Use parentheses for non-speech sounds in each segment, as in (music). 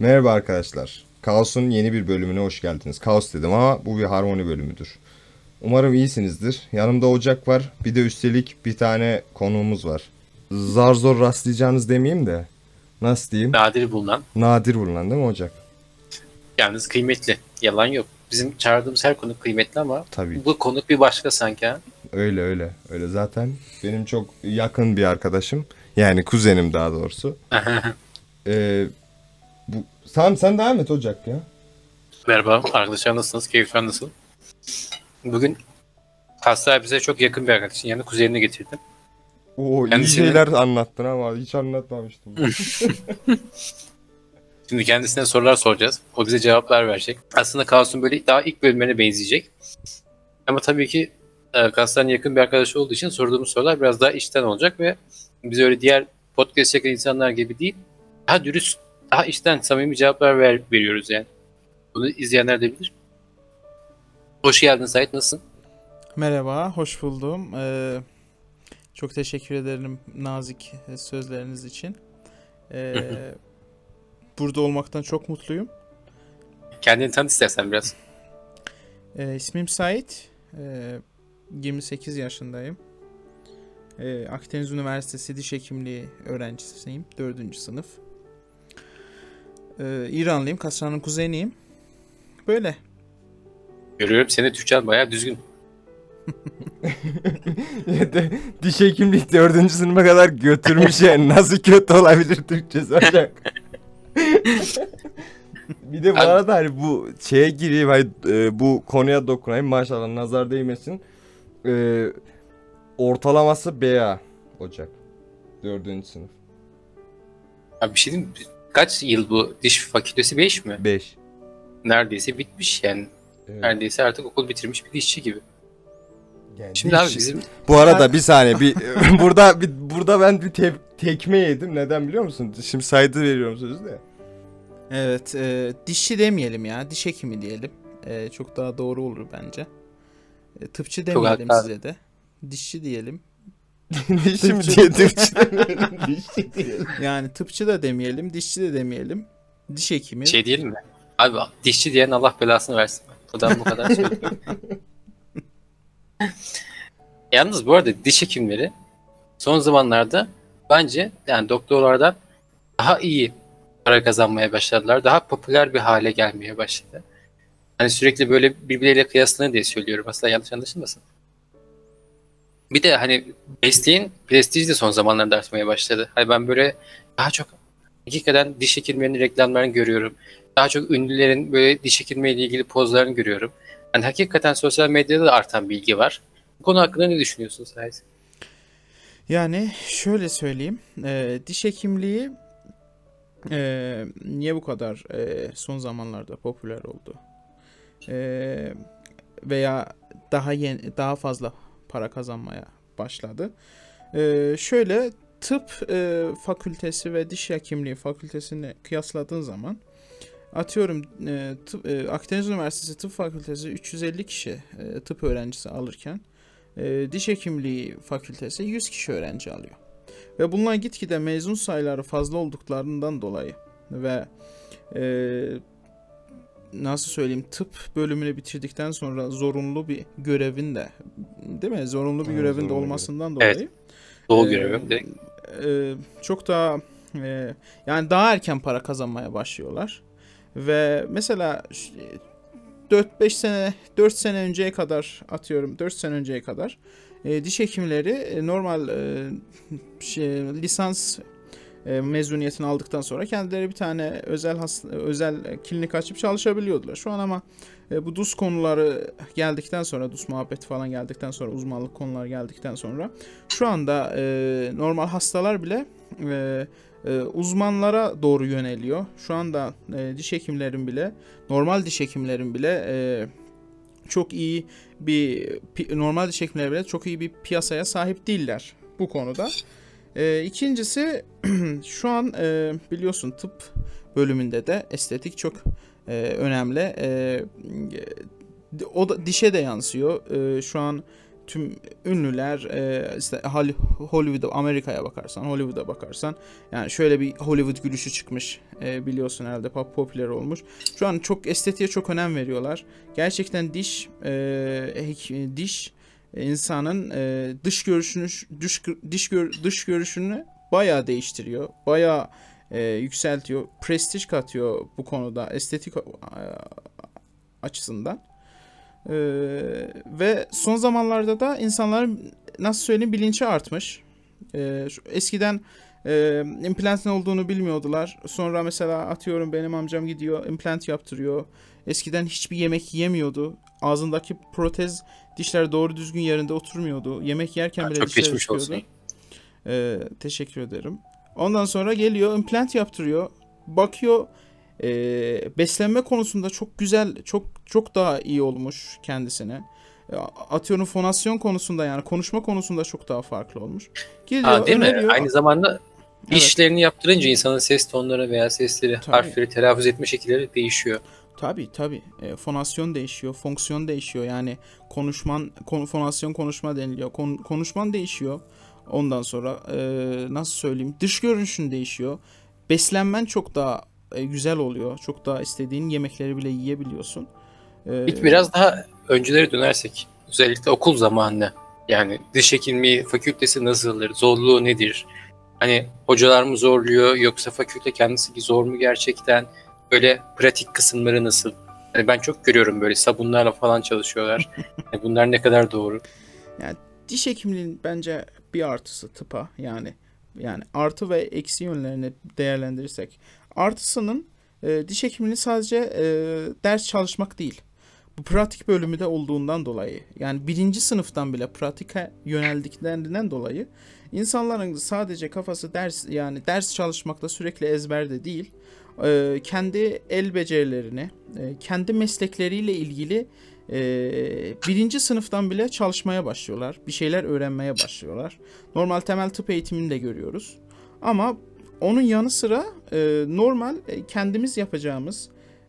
Merhaba arkadaşlar. Kaos'un yeni bir bölümüne hoş geldiniz. Kaos dedim ama bu bir harmoni bölümüdür. Umarım iyisinizdir. Yanımda Ocak var. Bir de üstelik bir tane konuğumuz var. Zar zor rastlayacağınız demeyeyim de. Nasıl diyeyim? Nadir bulunan. Nadir bulunan değil mi Ocak? Yalnız kıymetli. Yalan yok. Bizim çağırdığımız her konuk kıymetli ama Tabii. bu konuk bir başka sanki ha. Öyle öyle. Öyle zaten benim çok yakın bir arkadaşım. Yani kuzenim daha doğrusu. Ee, (laughs) bu... Tamam sen devam et Ocak ya. Merhaba arkadaşlar nasılsınız? Keyifler nasıl? Bugün hasta bize çok yakın bir arkadaşın yani kuzenini getirdim. Oo iyi şeyler anlattın ama hiç anlatmamıştım. (laughs) Şimdi kendisine sorular soracağız. O bize cevaplar verecek. Aslında Kaos'un böyle daha ilk bölümlerine benzeyecek. Ama tabii ki e, Kaos'tan yakın bir arkadaşı olduğu için sorduğumuz sorular biraz daha içten olacak ve biz öyle diğer podcast çeken insanlar gibi değil, daha dürüst, daha içten, samimi cevaplar ver, veriyoruz yani. Bunu izleyenler de bilir. Hoş geldin Sait, nasılsın? Merhaba, hoş buldum. Ee, çok teşekkür ederim nazik sözleriniz için. Ee, burada olmaktan çok mutluyum. Kendini tanıt istersen biraz. Ee, ismim Sait. Ee, 28 yaşındayım. Ee, Akdeniz Üniversitesi Diş Hekimliği öğrencisiyim. 4. sınıf. Ee, İranlıyım, Kasra'nın kuzeniyim. Böyle. Görüyorum seni Türkçen bayağı düzgün. (laughs) Diş hekimlik dördüncü sınıfa kadar götürmüş yani. (laughs) Nasıl kötü olabilir Türkçesi (laughs) hocam? bir de bu Abi- arada hani bu şeye gireyim hani, e, bu konuya dokunayım maşallah nazar değmesin. E, ortalaması BA Ocak. Dördüncü sınıf. Abi bir şey diyeyim mi? Kaç yıl bu diş fakültesi 5 mi? Beş. Neredeyse bitmiş yani. Evet. Neredeyse artık okul bitirmiş bir dişçi gibi. Yani Şimdi abi bizim Bu arada bir saniye bir (laughs) burada bir burada ben bir te- tekme yedim. Neden biliyor musun? Şimdi saydı veriyorum sözü de. Evet, e, dişçi demeyelim ya, diş hekimi diyelim. E, çok daha doğru olur bence. E, tıpçı demeyelim size de. Dişçi diyelim. Dişim diye Türkçe demeyelim, dişçi diyelim. (laughs) Yani tıpçı da demeyelim, dişçi de demeyelim. Diş hekimi. şey diyelim mi? Abi dişçi diyen Allah belasını versin. Buradan bu kadar söylüyorum. (laughs) Yalnız bu arada diş hekimleri son zamanlarda bence yani doktorlardan daha iyi para kazanmaya başladılar. Daha popüler bir hale gelmeye başladı. Hani sürekli böyle birbirleriyle kıyaslanır diye söylüyorum. Aslında yanlış anlaşılmasın. Bir de hani mesleğin prestiji de son zamanlarda artmaya başladı. Hani ben böyle daha çok hakikaten diş hekimlerinin reklamlarını görüyorum. Daha çok ünlülerin böyle diş hekimliği ile ilgili pozlarını görüyorum. Yani hakikaten sosyal medyada da artan bilgi var. Bu konu hakkında ne düşünüyorsun Sait? Yani şöyle söyleyeyim. e, diş hekimliği e, niye bu kadar e, son zamanlarda popüler oldu? E, veya daha yeni, daha fazla para kazanmaya başladı. E, şöyle tıp e, fakültesi ve diş hekimliği fakültesini kıyasladığın zaman atıyorum e, tıp, e, Akdeniz Üniversitesi Tıp Fakültesi 350 kişi e, tıp öğrencisi alırken e, diş hekimliği fakültesi 100 kişi öğrenci alıyor. Ve bunlar gitgide mezun sayıları fazla olduklarından dolayı ve e, nasıl söyleyeyim tıp bölümünü bitirdikten sonra zorunlu bir görevin de değil mi? Zorunlu bir Evet, görevin de olmasından Evet. dolayı Doğu Ee, görevi. e, çok daha e, yani daha erken para kazanmaya başlıyorlar. Ve mesela ş- 4-5 sene 4 sene önceye kadar atıyorum 4 sene önceye kadar e, diş hekimleri e, normal e, şey, lisans e, mezuniyetini aldıktan sonra kendileri bir tane özel özel klinik açıp çalışabiliyordular. Şu an ama e, bu DUS konuları geldikten sonra DUS muhabbeti falan geldikten sonra uzmanlık konuları geldikten sonra şu anda e, normal hastalar bile uzmanlara doğru yöneliyor. Şu anda diş hekimlerin bile normal diş hekimlerin bile çok iyi bir normal diş hekimleri bile çok iyi bir piyasaya sahip değiller bu konuda. E, ikincisi (clears throat) şu an e, biliyorsun tıp bölümünde de estetik çok e, önemli. E, o da dişe de yansıyor. E, şu an tüm ünlüler e, işte Hol- Hollywood'a Amerika'ya bakarsan Hollywood'a bakarsan yani şöyle bir Hollywood gülüşü çıkmış e, biliyorsun herhalde pop popüler olmuş. Şu an çok estetiğe çok önem veriyorlar. Gerçekten diş e, diş e, insanın e, dış görüşünü dış diş gör, dış görüşünü bayağı değiştiriyor. Bayağı e, yükseltiyor. Prestij katıyor bu konuda estetik e, açısından. E, ve son zamanlarda da insanların nasıl söyleyeyim bilinci artmış. E, eskiden e, implant ne olduğunu bilmiyordular. Sonra mesela atıyorum benim amcam gidiyor implant yaptırıyor. Eskiden hiçbir yemek yemiyordu. Ağzındaki protez dişler doğru düzgün yerinde oturmuyordu. Yemek yerken Ha, bile çok dişleri geçmiş çıkıyordu. olsun. Ee, teşekkür ederim. Ondan sonra geliyor implant yaptırıyor. Bakıyor e, beslenme konusunda çok güzel, çok çok daha iyi olmuş kendisine. E, Atıyorum fonasyon konusunda yani konuşma konusunda çok daha farklı olmuş. Geliyor, Ha, değil mi? öneriyor. Aynı zamanda Evet. işlerini yaptırınca insanın ses tonları veya sesleri, Tabii. harfleri telaffuz etme şekilleri değişiyor. Tabii tabii. E, fonasyon değişiyor, fonksiyon değişiyor. Yani konuşman, kon, fonasyon konuşma deniliyor. Kon- konuşman değişiyor. Ondan sonra e, nasıl söyleyeyim? Dış görünüşün değişiyor. Beslenmen çok daha e, güzel oluyor. Çok daha istediğin yemekleri bile yiyebiliyorsun. E, Peki biraz daha öncelere dönersek, özellikle okul zamanına, yani diş hekimliği fakültesi nasıldır, zorluğu nedir? Hani hocalar mı zorluyor yoksa fakülte kendisi zor mu gerçekten? Böyle pratik kısımları nasıl? Yani ben çok görüyorum böyle sabunlarla falan çalışıyorlar. Yani (laughs) bunlar ne kadar doğru? diş hekimliğinin bence bir artısı tıpa yani yani artı ve eksi yönlerini değerlendirirsek artısının e, diş hekimliği sadece e, ders çalışmak değil. Bu pratik bölümü de olduğundan dolayı yani birinci sınıftan bile pratike yöneldiklerinden dolayı insanların sadece kafası ders yani ders çalışmakta sürekli ezberde değil e, kendi el becerilerini e, kendi meslekleriyle ilgili ee, birinci sınıftan bile çalışmaya başlıyorlar. Bir şeyler öğrenmeye başlıyorlar. Normal temel tıp eğitimini de görüyoruz. Ama onun yanı sıra e, normal e, kendimiz yapacağımız,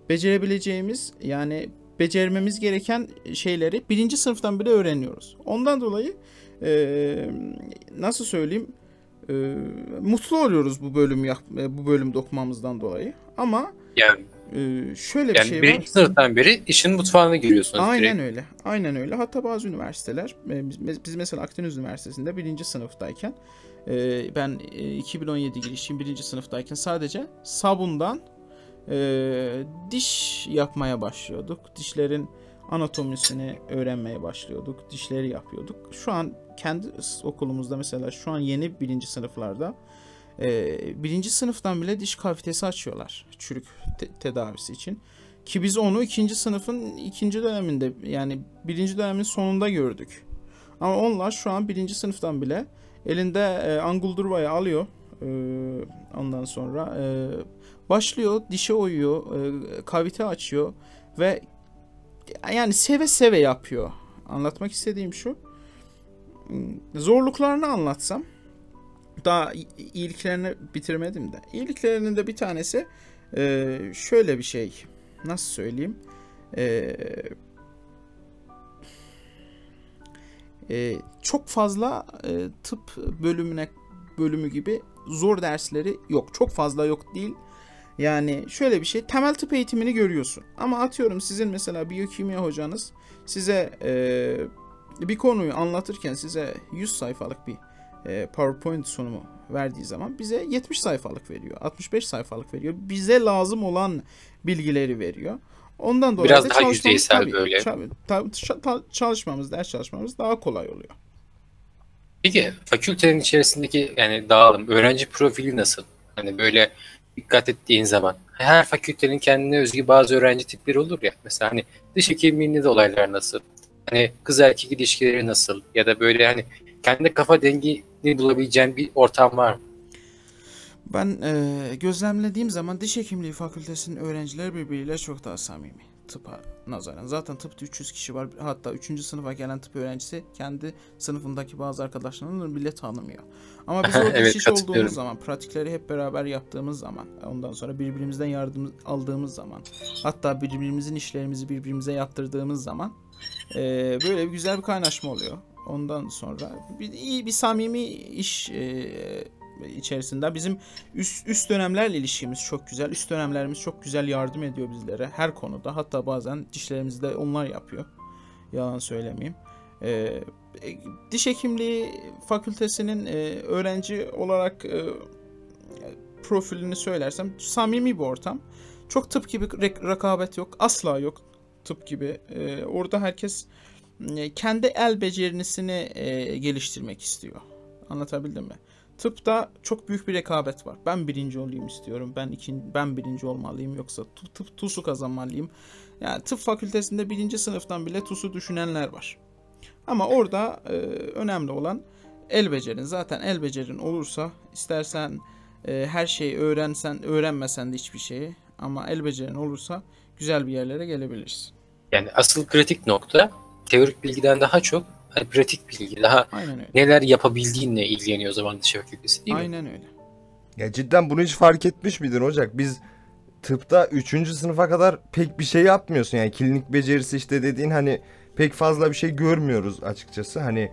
becerebileceğimiz yani becermemiz gereken şeyleri birinci sınıftan bile öğreniyoruz. Ondan dolayı e, nasıl söyleyeyim e, mutlu oluyoruz bu bölüm yap, e, bu bölümde okumamızdan dolayı. Ama Yani, e, şöyle bir yani şey var. birinci sınıftan beri işin mutfağına giriyorsunuz Aynen direkt. öyle. Aynen öyle. Hatta bazı üniversiteler, e, biz, mesela Akdeniz Üniversitesi'nde birinci sınıftayken, e, ben e, 2017 girişim birinci sınıftayken sadece sabundan diş yapmaya başlıyorduk. Dişlerin anatomisini öğrenmeye başlıyorduk. Dişleri yapıyorduk. Şu an kendi okulumuzda mesela şu an yeni birinci sınıflarda e, birinci sınıftan bile diş kafitesi açıyorlar çürük te- tedavisi için. Ki biz onu ikinci sınıfın ikinci döneminde yani birinci dönemin sonunda gördük. Ama onlar şu an birinci sınıftan bile elinde e, anguldurvayı alıyor. E, ondan sonra e, başlıyor dişe oyuyor, e, kavite açıyor ve yani seve seve yapıyor. Anlatmak istediğim şu. Zorluklarını anlatsam daha iyiliklerini bitirmedim de. İyiliklerinin de bir tanesi e, şöyle bir şey. Nasıl söyleyeyim? E, e, çok fazla e, tıp bölümüne bölümü gibi zor dersleri yok. Çok fazla yok değil. Yani şöyle bir şey. Temel tıp eğitimini görüyorsun. Ama atıyorum sizin mesela biyokimya hocanız size e, bir konuyu anlatırken size 100 sayfalık bir e, PowerPoint sunumu verdiği zaman bize 70 sayfalık veriyor. 65 sayfalık veriyor. Bize lazım olan bilgileri veriyor. Ondan dolayı Biraz da daha yüzeysel tabii, böyle. çalışmamız, ders çalışmamız daha kolay oluyor. Peki fakültenin içerisindeki yani dağılım, öğrenci profili nasıl? Hani böyle dikkat ettiğin zaman her fakültenin kendine özgü bazı öğrenci tipleri olur ya. Mesela hani diş hekimliğinde de olaylar nasıl? Hani kız erkek ilişkileri nasıl? Ya da böyle hani kendi kafa dengini bulabileceğin bir ortam var mı? Ben e, gözlemlediğim zaman diş hekimliği fakültesinin öğrencileri birbiriyle çok daha samimi tıpa nazaran. Zaten tıpta 300 kişi var. Hatta 3. sınıfa gelen tıp öğrencisi kendi sınıfındaki bazı arkadaşlarını bile tanımıyor. Ama biz orada (laughs) Evet, katılıyorum. olduğumuz zaman, pratikleri hep beraber yaptığımız zaman, ondan sonra birbirimizden yardım aldığımız zaman, hatta birbirimizin işlerimizi birbirimize yaptırdığımız zaman e, böyle bir güzel bir kaynaşma oluyor. ondan sonra bir iyi bir samimi iş e, içerisinde bizim üst üst dönemlerle ilişkimiz çok güzel. Üst dönemlerimiz çok güzel yardım ediyor bizlere her konuda. Hatta bazen dişlerimizi de onlar yapıyor. Yalan söylemeyeyim. E, e, diş hekimliği fakültesinin e, öğrenci olarak e, profilini söylersem samimi bir ortam. Çok tıp gibi rek- rekabet yok. Asla yok tıp gibi. Ee, orada herkes e, kendi el becerisini e, geliştirmek istiyor. Anlatabildim mi? Tıpta çok büyük bir rekabet var. Ben birinci olayım istiyorum. Ben ikinci, ben birinci olmalıyım yoksa tıp, tıp TUS'u kazanmalıyım. Yani tıp fakültesinde birinci sınıftan bile TUS'u düşünenler var. Ama orada e, önemli olan el becerin. Zaten el becerin olursa istersen e, her şeyi öğrensen, öğrenmesen de hiçbir şeyi ama el becerin olursa güzel bir yerlere gelebilirsin. Yani asıl kritik nokta teorik bilgiden daha çok hani pratik bilgi, daha Aynen neler yapabildiğinle ilgileniyor o zaman diş fakültesi değil mi? Aynen öyle. Ya cidden bunu hiç fark etmiş miydin Ocak? Biz tıpta 3. sınıfa kadar pek bir şey yapmıyorsun. Yani klinik becerisi işte dediğin hani pek fazla bir şey görmüyoruz açıkçası. Hani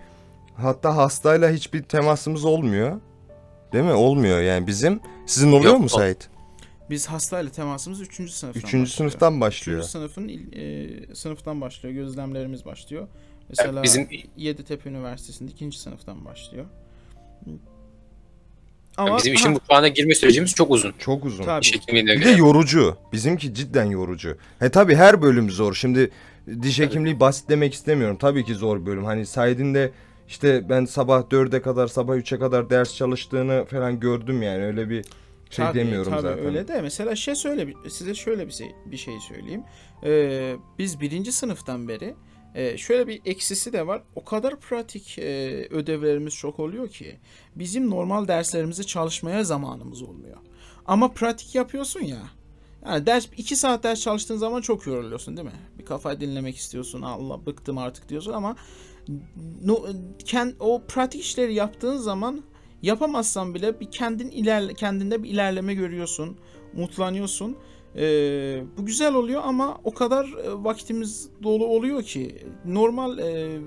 hatta hastayla hiçbir temasımız olmuyor. Değil mi? Olmuyor yani bizim. Sizin oluyor Yok, mu Sait? Biz hastayla temasımız 3. sınıftan 3. başlıyor. sınıftan başlıyor. 3. sınıfın il- e, sınıftan başlıyor. Gözlemlerimiz başlıyor. Mesela bizim Yeditepe Üniversitesi'nde 2. sınıftan başlıyor. bizim işin mutfağına girme sürecimiz çok uzun. Çok uzun. Tabii. Diş hekimliğine Bir göre. de yorucu. Bizimki cidden yorucu. He tabii her bölüm zor. Şimdi diş hekimliği basit demek istemiyorum. Tabii ki zor bölüm. Hani Said'in de işte ben sabah 4'e kadar sabah 3'e kadar ders çalıştığını falan gördüm yani. Öyle bir şey Tabii, demiyorum tabii zaten. öyle de mesela şey söyle size şöyle bir şey bir şey söyleyeyim. Ee, biz birinci sınıftan beri e, şöyle bir eksisi de var. O kadar pratik e, ödevlerimiz çok oluyor ki bizim normal derslerimizi çalışmaya zamanımız olmuyor. Ama pratik yapıyorsun ya. Yani ders 2 saat ders çalıştığın zaman çok yoruluyorsun değil mi? Bir kafayı dinlemek istiyorsun. Allah bıktım artık diyorsun ama no, kend, o pratik işleri yaptığın zaman yapamazsan bile bir kendin ilerle, kendinde bir ilerleme görüyorsun, umutlanıyorsun. Ee, bu güzel oluyor ama o kadar e, vaktimiz dolu oluyor ki normal e,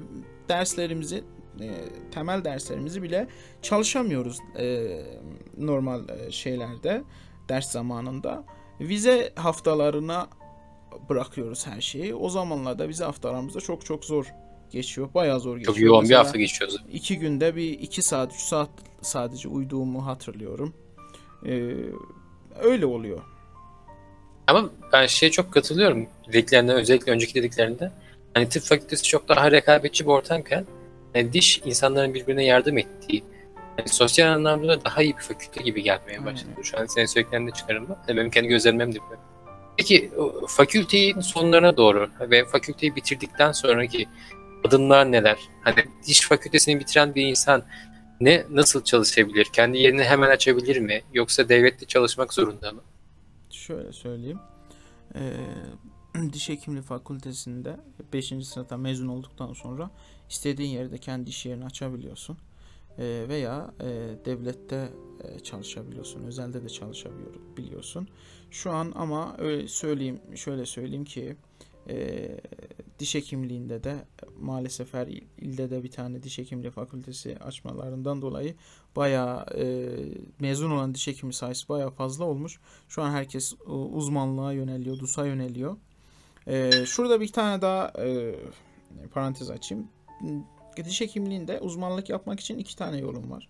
derslerimizi, e, temel derslerimizi bile çalışamıyoruz e, normal e, şeylerde, ders zamanında. Vize haftalarına bırakıyoruz her şeyi. O zamanlarda vize haftalarımızda çok çok zor geçiyor. Bayağı zor geçiyor. Çok yoğun bir Mesela- hafta geçiyoruz. İki günde bir iki saat, üç saat sadece uyuduğumu hatırlıyorum. Ee, öyle oluyor. Ama ben şeye çok katılıyorum. Dediklerinden özellikle önceki dediklerinde. Hani tıp fakültesi çok daha rekabetçi bir ortamken hani diş insanların birbirine yardım ettiği hani sosyal anlamda da daha iyi bir fakülte gibi gelmeye Aynen başladı. öyle. Şu an senin söylediklerinde çıkarımı. Hani benim kendi gözlemim de. Peki fakültenin sonlarına doğru ve fakülteyi bitirdikten sonraki adımlar neler? Hani diş fakültesini bitiren bir insan ne nasıl çalışabilir? Kendi yerini hemen açabilir mi? Yoksa devlette çalışmak zorunda mı? Şöyle söyleyeyim. Ee, (clears throat) diş hekimliği fakültesinde 5. sınıfta mezun olduktan sonra istediğin yerde kendi iş yerini açabiliyorsun. Ee, veya e, devlette e, çalışabiliyorsun. Özelde de çalışabiliyorsun. Şu an ama öyle söyleyeyim şöyle söyleyeyim ki e, diş hekimliğinde de maalesef her il- ilde de bir tane diş hekimliği fakültesi açmalarından dolayı bayağı e, mezun olan diş hekimi sayısı bayağı fazla olmuş. Şu an herkes e, uzmanlığa yöneliyor, DUS'a yöneliyor. E, şurada bir tane daha e, parantez açayım. Diş hekimliğinde uzmanlık yapmak için iki tane yolun var.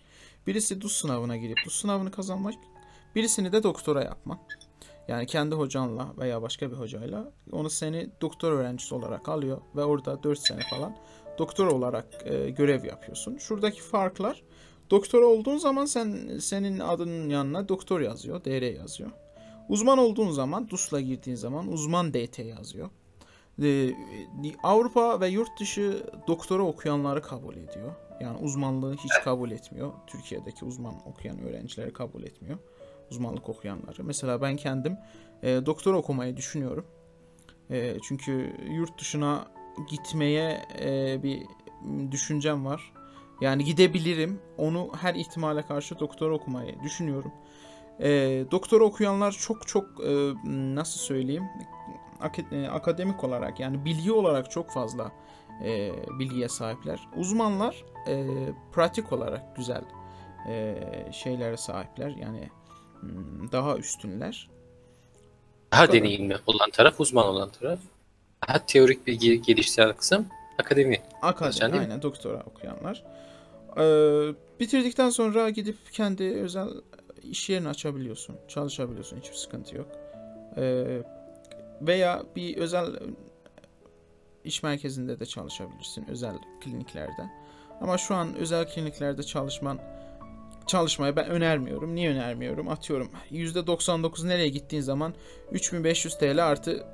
Birisi DUS sınavına girip DUS sınavını kazanmak. Birisini de doktora yapmak. Yani kendi hocanla veya başka bir hocayla onu seni doktor öğrencisi olarak alıyor ve orada 4 sene falan doktor olarak e, görev yapıyorsun. Şuradaki farklar doktor olduğun zaman sen senin adının yanına doktor yazıyor, DR yazıyor. Uzman olduğun zaman DUS'la girdiğin zaman uzman DT yazıyor. Ee, Avrupa ve yurt dışı doktora okuyanları kabul ediyor. Yani uzmanlığı hiç kabul etmiyor. Türkiye'deki uzman okuyan öğrencileri kabul etmiyor. Uzmanlık okuyanları. Mesela ben kendim e, doktor okumayı düşünüyorum. E, çünkü yurt dışına gitmeye e, bir düşüncem var. Yani gidebilirim. Onu her ihtimale karşı doktor okumayı düşünüyorum. E, doktor okuyanlar çok çok e, nasıl söyleyeyim e, akademik olarak yani bilgi olarak çok fazla e, bilgiye sahipler. Uzmanlar e, pratik olarak güzel e, şeylere sahipler. Yani daha üstünler. Daha Tabii. deneyimli olan taraf, uzman olan taraf. Daha teorik bilgi geliştiren kısım akademi. Akademi, aynen doktora okuyanlar. Ee, bitirdikten sonra gidip kendi özel iş yerini açabiliyorsun, çalışabiliyorsun, hiçbir sıkıntı yok. Ee, veya bir özel iş merkezinde de çalışabilirsin, özel kliniklerde. Ama şu an özel kliniklerde çalışman çalışmayı ben önermiyorum. Niye önermiyorum? Atıyorum %99 nereye gittiğin zaman 3500 TL artı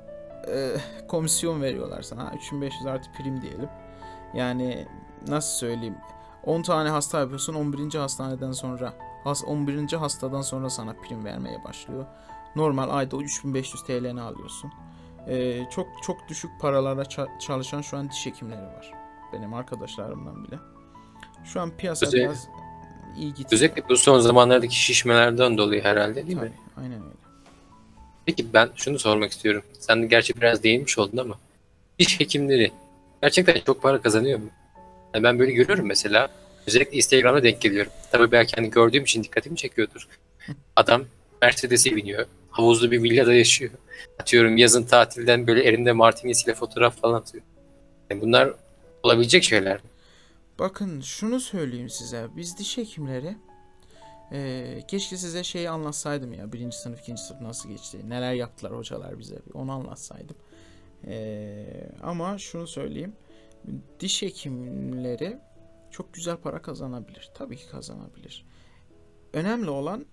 e, komisyon veriyorlar sana. 3500 artı prim diyelim. Yani nasıl söyleyeyim? 10 tane hasta yapıyorsun. 11. hastaneden sonra has- 11. hastadan sonra sana prim vermeye başlıyor. Normal ayda o 3500 TL'ni alıyorsun. Ee, çok çok düşük paralara ça- çalışan şu an diş hekimleri var. Benim arkadaşlarımdan bile. Şu an piyasa Özel- biraz iyi gidiyor. Özellikle bu son zamanlardaki şişmelerden dolayı herhalde değil mi? Tabii, aynen öyle. Peki ben şunu sormak istiyorum. Sen de gerçi biraz değinmiş oldun ama diş hekimleri gerçekten çok para kazanıyor mu? Yani ben böyle görüyorum mesela. Özellikle Instagram'da denk geliyorum. Tabii belki hani gördüğüm için dikkatimi çekiyordur. (laughs) Adam Mercedes'e biniyor. Havuzlu bir villada yaşıyor. Atıyorum yazın tatilden böyle elinde martinisiyle fotoğraf falan atıyor. Yani bunlar olabilecek şeyler mi? Bakın şunu söyleyeyim size. Biz diş hekimleri eee, keşke size şeyi anlatsaydım ya. Birinci sınıf, ikinci sınıf nasıl geçti? Neler yaptılar hocalar bize? Onu anlatsaydım. Eee, ama şunu söyleyeyim. Diş hekimleri çok güzel para kazanabilir. Tabii ki kazanabilir. Önemli olan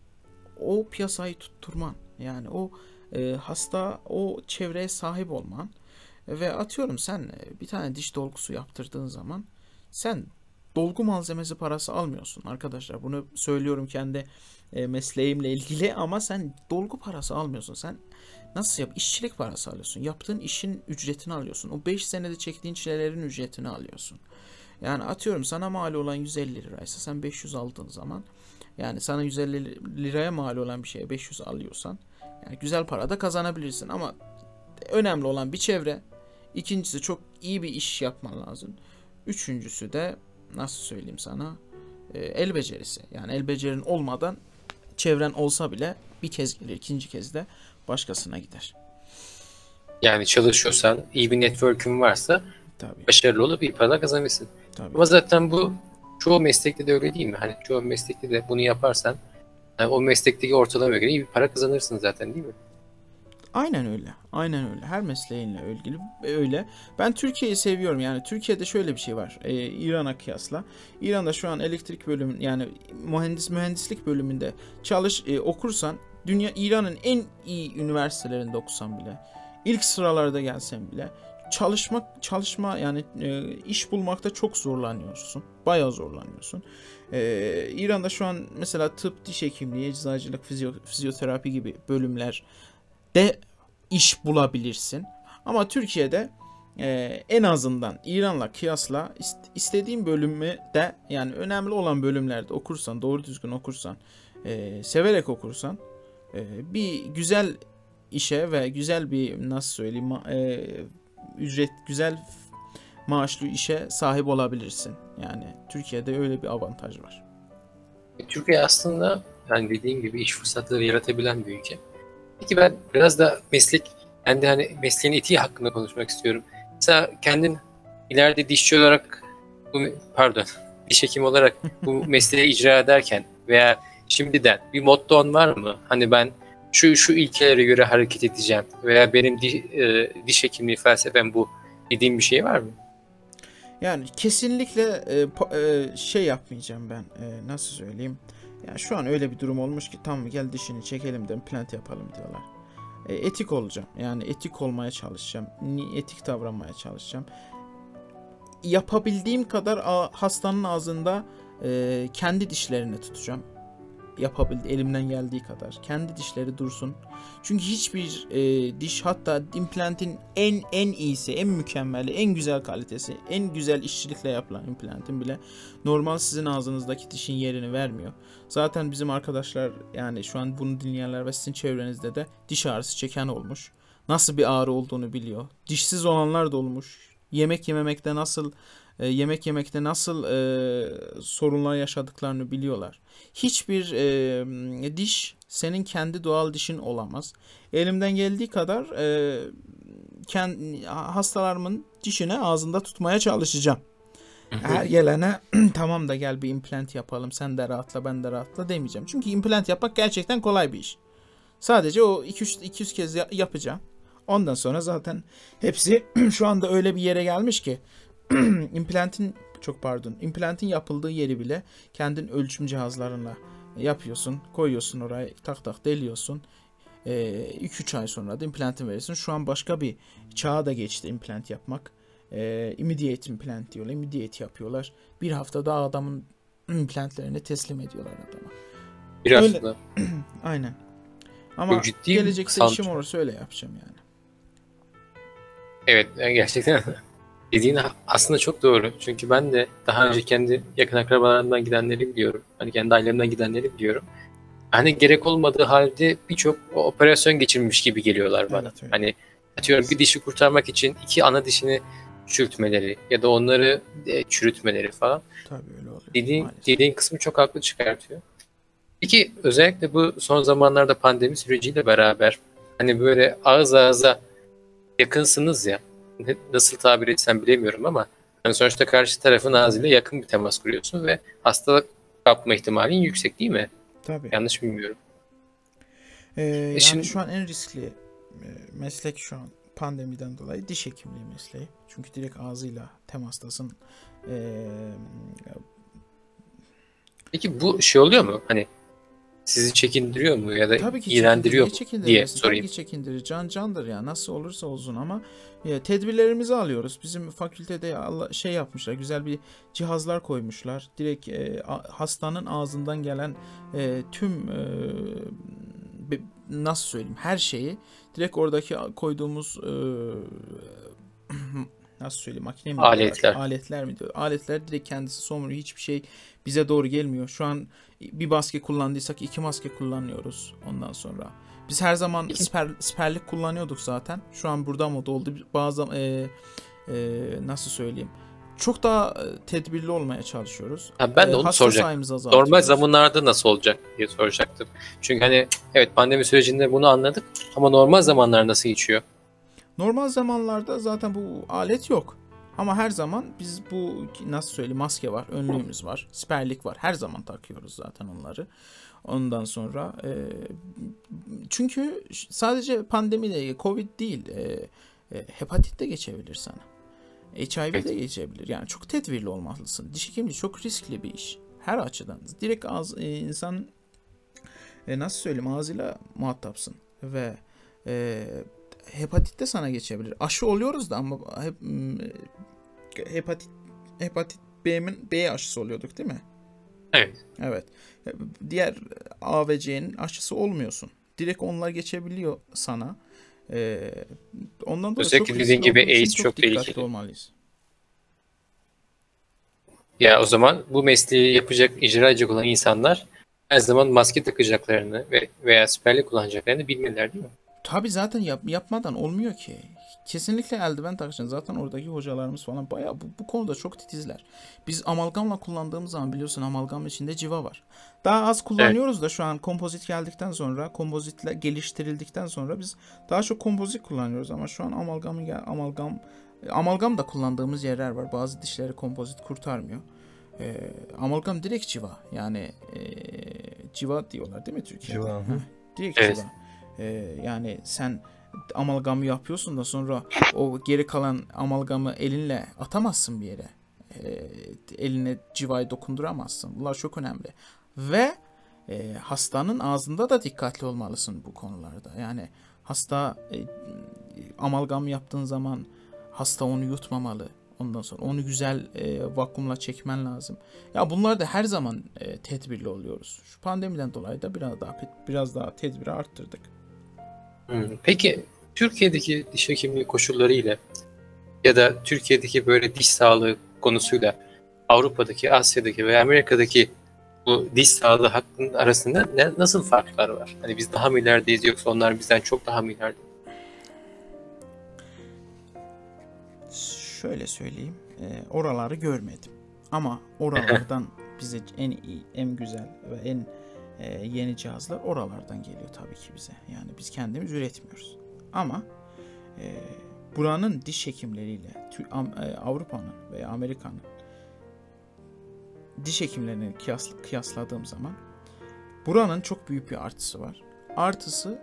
o piyasayı tutturman. Yani o e, hasta, o çevreye sahip olman. Ve atıyorum sen e, bir tane diş dolgusu yaptırdığın zaman sen dolgu malzemesi parası almıyorsun arkadaşlar. Bunu söylüyorum kendi e, mesleğimle ilgili (laughs) ama sen dolgu parası almıyorsun. Sen nasıl yap? İşçilik parası alıyorsun. Yaptığın işin ücretini alıyorsun. O 5 senede çektiğin çilelerin ücretini alıyorsun. Yani atıyorum sana mal olan 150 liraysa sen 500 aldığın zaman yani sana 150 liraya mal olan bir şeye 500 alıyorsan yani güzel para da kazanabilirsin ama önemli olan bir çevre. İkincisi çok iyi bir iş yapman lazım. Üçüncüsü de nasıl söyleyeyim sana e, el becerisi. Yani el becerin olmadan çevren olsa bile bir kez gelir ikinci kez de başkasına gider. Yani çalışıyorsan, iyi bir network'ün varsa Tabii başarılı olup iyi para kazanırsın. tabii. Ama zaten bu çoğu meslekte de öyle değil mi? Hani çoğu meslekte de bunu yaparsan yani o meslekteki ortalamaya göre iyi bir para kazanırsın zaten değil mi? Aynen öyle. Aynen öyle. Her mesleğinle ilgili öyle. Ben Türkiye'yi seviyorum. Yani Türkiye'de şöyle bir şey var. Ee, İran'a kıyasla. İran'da şu an elektrik bölümü yani mühendis mühendislik bölümünde çalış e, okursan dünya İran'ın en iyi üniversitelerinde okusan bile ilk sıralarda gelsen bile çalışma çalışma yani e, iş bulmakta çok zorlanıyorsun. Bayağı zorlanıyorsun. Ee, İran'da şu an mesela tıp, diş hekimliği, eczacılık, fizyo- fizyoterapi gibi bölümler de iş bulabilirsin. Ama Türkiye'de e, en azından İran'la kıyasla ist- istediğin bölümü de yani önemli olan bölümlerde okursan, doğru düzgün okursan, e, severek okursan e, bir güzel işe ve güzel bir nasıl söyleyeyim e, ücret güzel maaşlı işe sahip olabilirsin. Yani Türkiye'de öyle bir avantaj var. Türkiye aslında yani dediğim gibi iş fırsatları yaratabilen bir ülke. Peki ben biraz da meslek, ben de hani mesleğin etiği hakkında konuşmak istiyorum. Mesela kendin ileride dişçi olarak, bu, pardon, (laughs) diş hekimi olarak bu (laughs) mesleği icra ederken veya şimdiden bir motton var mı? Hani ben şu şu ilkelere göre hareket edeceğim veya benim di- e, diş hekimliği felsefem bu dediğim bir şey var mı? Yani kesinlikle e, e, şey yapmayacağım ben. E, nasıl söyleyeyim? Yani şu an öyle bir durum olmuş ki tamam gel dişini çekelim de implant yapalım diyorlar. E, etik olacağım. Yani etik olmaya çalışacağım. Etik davranmaya çalışacağım. Yapabildiğim kadar hastanın ağzında e, kendi dişlerini tutacağım. Yapabildi elimden geldiği kadar. Kendi dişleri dursun. Çünkü hiçbir e, diş hatta implantin en en iyisi, en mükemmeli, en güzel kalitesi, en güzel işçilikle yapılan implantin bile normal sizin ağzınızdaki dişin yerini vermiyor. Zaten bizim arkadaşlar yani şu an bunu dinleyenler ve sizin çevrenizde de diş ağrısı çeken olmuş. Nasıl bir ağrı olduğunu biliyor. Dişsiz olanlar da olmuş. Yemek yememekte nasıl e, yemek yemekte nasıl e, sorunlar yaşadıklarını biliyorlar. Hiçbir e, diş senin kendi doğal dişin olamaz. Elimden geldiği kadar e, kend, hastalarımın dişini ağzında tutmaya çalışacağım. Her gelene (clears throat) tamam da gel bir implant yapalım sen de rahatla ben de rahatla demeyeceğim. Çünkü implant yapmak gerçekten kolay bir iş. Sadece o 200 200 kez ya- yapacağım. Ondan sonra zaten hepsi (clears throat) şu anda öyle bir yere gelmiş ki (clears throat) implantin çok pardon implantin yapıldığı yeri bile kendin ölçüm cihazlarınla yapıyorsun koyuyorsun oraya tak tak deliyorsun. 2-3 ay sonra da implantin verirsin şu an başka bir çağa da geçti implant yapmak. E, immediate implant diyorlar immediate yapıyorlar. Bir hafta daha adamın (clears throat) implantlerini teslim ediyorlar adama. Bir Öyle. (clears throat) aynen. Ama gelecekte işim olursa öyle yapacağım yani. Evet gerçekten (laughs) dediğin aslında çok doğru. Çünkü ben de daha önce kendi yakın akrabalarımdan gidenleri biliyorum. Hani kendi ailemden gidenleri biliyorum. Hani gerek olmadığı halde birçok operasyon geçirmiş gibi geliyorlar bana. Evet, öyle. Hani atıyorum bir dişi kurtarmak için iki ana dişini çürütmeleri ya da onları e, çürütmeleri falan. tabii öyle oluyor Dediğin, maalesef. dediğin kısmı çok haklı çıkartıyor. Peki özellikle bu son zamanlarda pandemi süreciyle beraber hani böyle ağız ağza yakınsınız ya (laughs) nasıl tabir etsem bilemiyorum ama hani sonuçta karşı tarafın ağzıyla yakın bir temas kuruyorsun ve hastalık kapma ihtimalin yüksek değil mi? tabii Yanlış bilmiyorum. Ee, yani şimdi- şu an en riskli e, meslek şu an pandemiden dolayı diş hekimliği mesleği. Çünkü direkt ağzıyla temastasın. Ee, Peki bu şey oluyor mu? Hani sizi çekindiriyor mu ya da tabii ki iğrendiriyor mu çekindiriyor, diye sorayım. Tabii ki çekindirir. Can candır ya. Nasıl olursa olsun ama ya, tedbirlerimizi alıyoruz. Bizim fakültede Allah, şey yapmışlar. Güzel bir cihazlar koymuşlar. Direkt e, hastanın ağzından gelen e, tüm e, be- nasıl söyleyeyim her şeyi direkt oradaki koyduğumuz e, (clears throat) nasıl söyleyeyim makine mi diyorlar? Aletler. aletler mi diyor aletler direkt kendisi somuruyor hiçbir şey bize doğru gelmiyor şu an bir maske kullandıysak iki maske kullanıyoruz ondan sonra biz her zaman siper, siperlik kullanıyorduk zaten şu an burada moda oldu bazı e, e, nasıl söyleyeyim çok daha e, tedbirli olmaya çalışıyoruz. Ha, ben de E, onu hasta soracaktım. Normal zamanlarda nasıl olacak diye soracaktım. Çünkü hani evet pandemi sürecinde bunu anladık ama normal zamanlar nasıl geçiyor? Normal zamanlarda zaten bu alet yok. Ama her zaman biz bu nasıl söyleyeyim maske var, önlüğümüz var, siperlik var. Her zaman takıyoruz zaten onları. Ondan sonra e, çünkü sadece pandemiyle Covid değil, e, e, hepatit de geçebilir sana. HIV de Evet. geçebilir. Yani çok tedbirli olmalısın. Diş hekimliği çok riskli bir iş. Her açıdan. Direkt ağız, e, insan e, nasıl söyleyeyim ağzıyla muhatapsın ve e, hepatit de sana geçebilir. Aşı oluyoruz da ama hep m, hepatit hepatit B'nin B aşısı oluyorduk değil mi? Evet. Evet. Diğer A ve C'nin aşısı olmuyorsun. Direkt onlar geçebiliyor sana. Ee, ondan dolayı Özellikle çok dediğin gibi AIDS çok dikkatli tehlikeli. olmalıyız. Ya o zaman bu mesleği yapacak, icra edecek olan insanlar her zaman maske takacaklarını ve veya siperlik kullanacaklarını bilmeliler değil mi? Tabi zaten yap, yapmadan olmuyor ki. Kesinlikle eldiven takacaksın. Zaten oradaki hocalarımız falan bayağı bu, bu konuda çok titizler. Biz amalgamla kullandığımız zaman biliyorsun amalgam içinde civa var. Daha az kullanıyoruz da şu an kompozit geldikten sonra, kompozitle geliştirildikten sonra biz daha çok kompozit kullanıyoruz ama şu an amalgamı amalgam amalgam da kullandığımız yerler var. Bazı dişleri kompozit kurtarmıyor. Ee, amalgam direkt civa. Yani ee, civa diyorlar değil mi Türkiye'de? Civa. Heh, direkt Evet. civa. Ee, yani sen amalgamı yapıyorsun da sonra o geri kalan amalgamı elinle atamazsın bir yere. Ee, eline civayı dokunduramazsın. Bunlar çok önemli. Ve e, hastanın ağzında da dikkatli olmalısın bu konularda. Yani hasta e, amalgam yaptığın zaman hasta onu yutmamalı. Ondan sonra onu güzel e, vakumla çekmen lazım. Ya bunlar da her zaman e, tedbirli oluyoruz. Şu pandemiden dolayı da biraz daha biraz daha tedbiri arttırdık. Peki Türkiye'deki diş hekimliği koşullarıyla ya da Türkiye'deki böyle diş sağlığı konusuyla Avrupa'daki, Asya'daki veya Amerika'daki bu diş sağlığı hakkının arasında ne, nasıl farklar var? Hani biz daha mı ilerideyiz yoksa onlar bizden çok daha mı ileride? şöyle söyleyeyim. e, oraları görmedim. Ama oralardan (laughs) bize en iyi, en güzel ve en e, yeni cihazlar oralardan geliyor tabii ki bize. Yani biz kendimiz üretmiyoruz. Ama e, buranın diş hekimleriyle e, Avrupa'nın veya Amerika'nın diş hekimlerini kıyas, kıyasladığım zaman buranın çok büyük bir artısı var. Artısı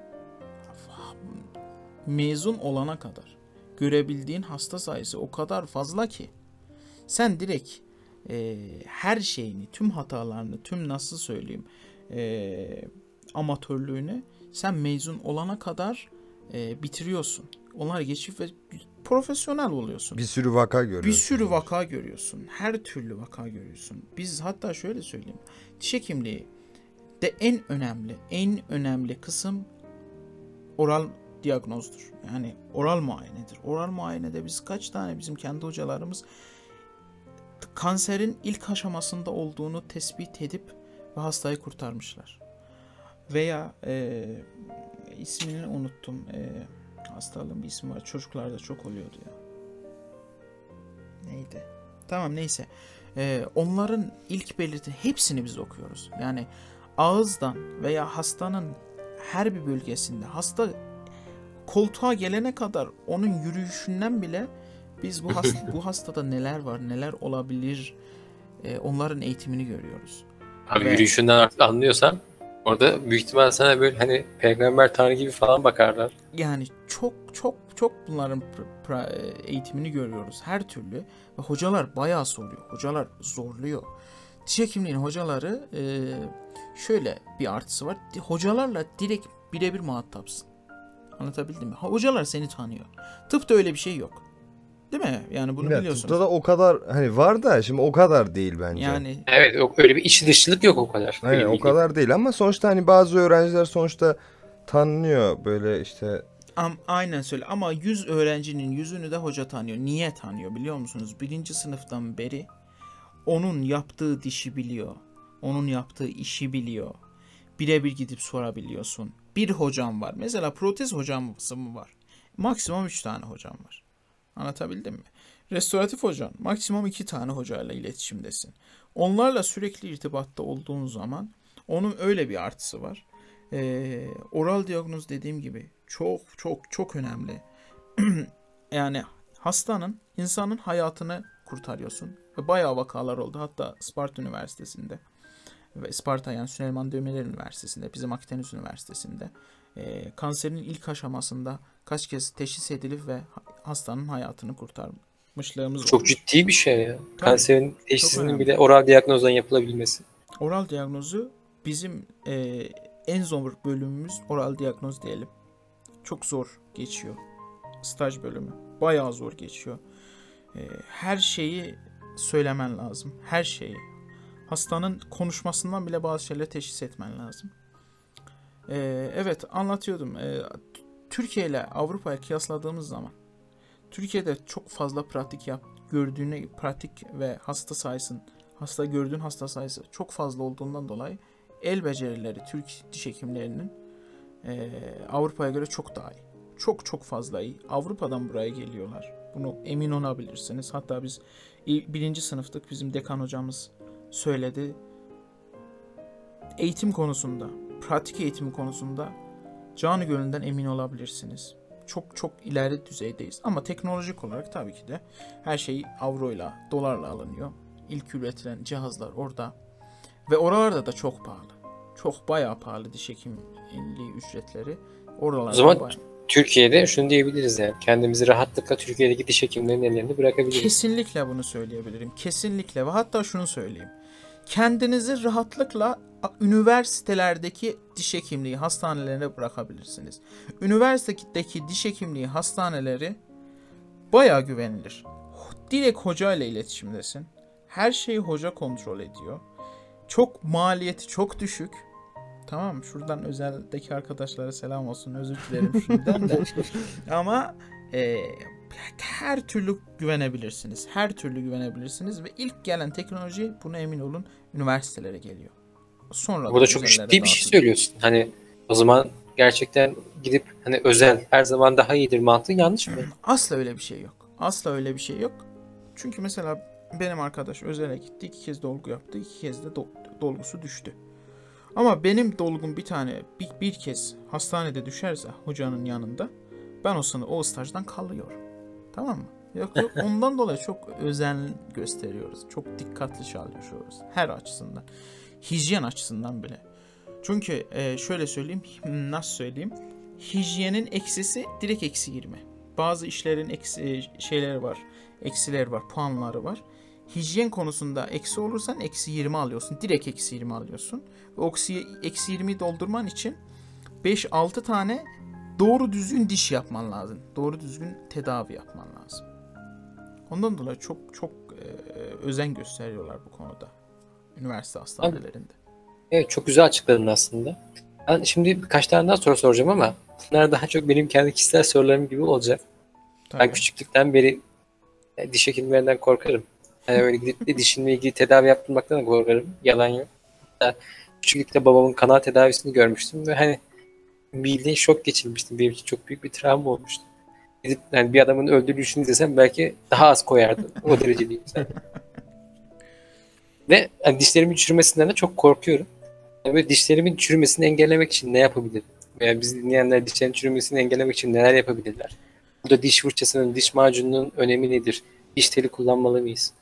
mezun olana kadar görebildiğin hasta sayısı o kadar fazla ki sen direkt e, her şeyini, tüm hatalarını, tüm nasıl söyleyeyim e, amatörlüğünü sen mezun olana kadar e, bitiriyorsun. Onlar geçip ve profesyonel oluyorsun. Bir sürü vaka görüyoruz. Bir sürü vaka görüyorsun. Her türlü vaka görüyorsun. Biz hatta şöyle söyleyeyim. Diş hekimliği de en önemli, en önemli kısım oral diagnozdur. Yani oral muayenedir. Oral muayenede biz kaç tane bizim kendi hocalarımız kanserin ilk aşamasında olduğunu tespit edip ve hastayı kurtarmışlar. Veya e, ismini unuttum. E, hastalığın bir ismi var. Çocuklarda çok oluyordu ya. Neydi? Tamam neyse. Ee, onların ilk belirti hepsini biz okuyoruz. Yani ağızdan veya hastanın her bir bölgesinde hasta koltuğa gelene kadar onun yürüyüşünden bile biz bu (laughs) hasta, bu hastada neler var, neler olabilir e, onların eğitimini görüyoruz. Abi yürüyüşünden artık anlıyorsan orada büyük ihtimal sana böyle hani peygamber tanrı gibi falan bakarlar. Yani çok çok çok bunların eğitimini görüyoruz her türlü ve hocalar bayağı soruyor. Hocalar zorluyor. Diş hekimliğinin hocaları e, şöyle bir artısı var. Hocalarla direkt birebir muhatapsın. Anlatabildim mi? Hocalar seni tanıyor. Tıpta öyle bir şey yok. Değil mi? Yani bunu Ya, biliyorsunuz. tıpta da o kadar hani var da şimdi o kadar değil bence. Yani Evet yok öyle bir içi dışlılık yok o kadar. Aynen Benim o bildiğim. kadar değil ama sonuçta hani bazı öğrenciler sonuçta tanınıyor böyle işte Am, aynen söyle ama 100 öğrencinin yüzünü de hoca tanıyor. Niye tanıyor biliyor musunuz? Birinci sınıftan beri onun yaptığı dişi biliyor. Onun yaptığı işi biliyor. Birebir gidip sorabiliyorsun. Bir hocam var. Mesela protez hocam mı var? Maksimum 3 tane hocam var. Anlatabildim mi? Restoratif hocan maksimum 2 tane hocayla iletişimdesin. Onlarla sürekli irtibatta olduğun zaman onun öyle bir artısı var. Ee, oral diyagnoz dediğim gibi çok çok çok önemli. (clears throat) yani hastanın, insanın hayatını kurtarıyorsun. Ve bayağı vakalar oldu. Hatta Sparta Üniversitesi'nde ve Sparta yani Süleyman Demirel Üniversitesi'nde, bizim Akdeniz Üniversitesi'nde e, kanserin ilk aşamasında kaç kez teşhis edilip ve ha- hastanın hayatını kurtarmışlığımız Çok oldu. ciddi bir şey ya. Kanserin teşhisinin bile oral diyagnozdan yapılabilmesi. Oral diagnozu bizim e, en zor bölümümüz oral diagnoz diyelim. Çok zor geçiyor. Staj bölümü. Bayağı zor geçiyor. E, her şeyi söylemen lazım. Her şeyi. Hastanın konuşmasından bile bazı şeyleri teşhis etmen lazım. E, evet anlatıyordum. E, Türkiye ile Avrupa'ya kıyasladığımız zaman Türkiye'de çok fazla pratik yap gördüğüne pratik ve hasta sayısın hasta gördüğün hasta sayısı çok fazla olduğundan dolayı el becerileri Türk diş hekimlerinin eee, Avrupa'ya göre çok daha iyi. Çok çok fazla iyi. Avrupa'dan buraya geliyorlar. Bunu emin olabilirsiniz. Hatta biz birinci sınıftık. Bizim dekan hocamız söyledi. Eğitim konusunda, pratik eğitim konusunda canı gönülden emin olabilirsiniz. Çok çok ileri düzeydeyiz. Ama teknolojik olarak tabii ki de her şey avroyla, dolarla alınıyor. İlk üretilen cihazlar orada. Ve oralarda da çok pahalı. Çok bayağı pahalı diş hekimliği ücretleri. Oralarda O zaman bayağı- Türkiye'de şunu diyebiliriz yani. Kendimizi rahatlıkla Türkiye'deki diş hekimlerinin ellerinde bırakabiliriz. Kesinlikle bunu söyleyebilirim. Kesinlikle ve hatta şunu söyleyeyim. Kendinizi rahatlıkla üniversitelerdeki diş hekimliği hastanelerine bırakabilirsiniz. Üniversitedeki diş hekimliği hastaneleri bayağı güvenilir. Direkt hoca ile iletişimdesin. Her şeyi hoca kontrol ediyor. Çok maliyeti çok düşük. Tamam? Şuradan özeldeki arkadaşlara selam olsun. Özür dilerim şimdiden de. (laughs) Ama e, her türlü güvenebilirsiniz. Her türlü güvenebilirsiniz ve ilk gelen teknoloji buna emin olun üniversitelere geliyor. Sonra Burada çok ciddi bir şey söylüyorsun. Hani o zaman gerçekten gidip hani özel her zaman daha iyidir mantığı yanlış mı? Asla öyle bir şey yok. Asla öyle bir şey yok. Çünkü mesela benim arkadaş özele gitti. iki kez dolgu yaptı. iki kez de do- dolgusu düştü. Ama benim dolgum bir tane bir, bir kez hastanede düşerse hocanın yanında ben o sınıf o stajdan kalıyorum. Tamam mı? Yok yok ondan dolayı çok özen gösteriyoruz. Çok dikkatli çalışıyoruz her açısından. Hijyen açısından bile. Çünkü e, şöyle söyleyeyim, nasıl söyleyeyim? Hijyenin eksisi direkt eksi 20. Bazı işlerin eksi şeyleri var, eksileri var, puanları var. Hijyen konusunda eksi olursan eksi 20 alıyorsun. Direkt eksi 20 alıyorsun. Ve eksi 20'yi doldurman için 5-6 tane doğru düzgün diş yapman lazım. Doğru düzgün tedavi yapman lazım. Ondan dolayı çok çok e, özen gösteriyorlar bu konuda. Üniversite hastanelerinde. Evet çok güzel açıkladın aslında. Ben şimdi birkaç tane daha soru soracağım ama bunlar daha çok benim kendi kişisel sorularım gibi olacak. Ben Tabii. küçüklükten beri e, diş hekimlerinden korkarım. Yani öyle gidip de dişimle ilgili tedavi yaptırmaktan da korkarım. Yalan yok. Hatta küçüklükte babamın kanal tedavisini görmüştüm ve hani bildiğin şok geçirmiştim. Benim için çok büyük bir travma olmuştu. Gidip yani bir adamın öldürülüşünü izlesem belki daha az koyardım. O derece sana. (laughs) Ve hani dişlerimin çürümesinden de çok korkuyorum. Yani böyle dişlerimin çürümesini engellemek için ne yapabilirim? Veya bizi dinleyenler dişlerin çürümesini engellemek için neler yapabilirler? Burada diş fırçasının, diş macununun önemi nedir? Diş teli kullanmalı mıyız?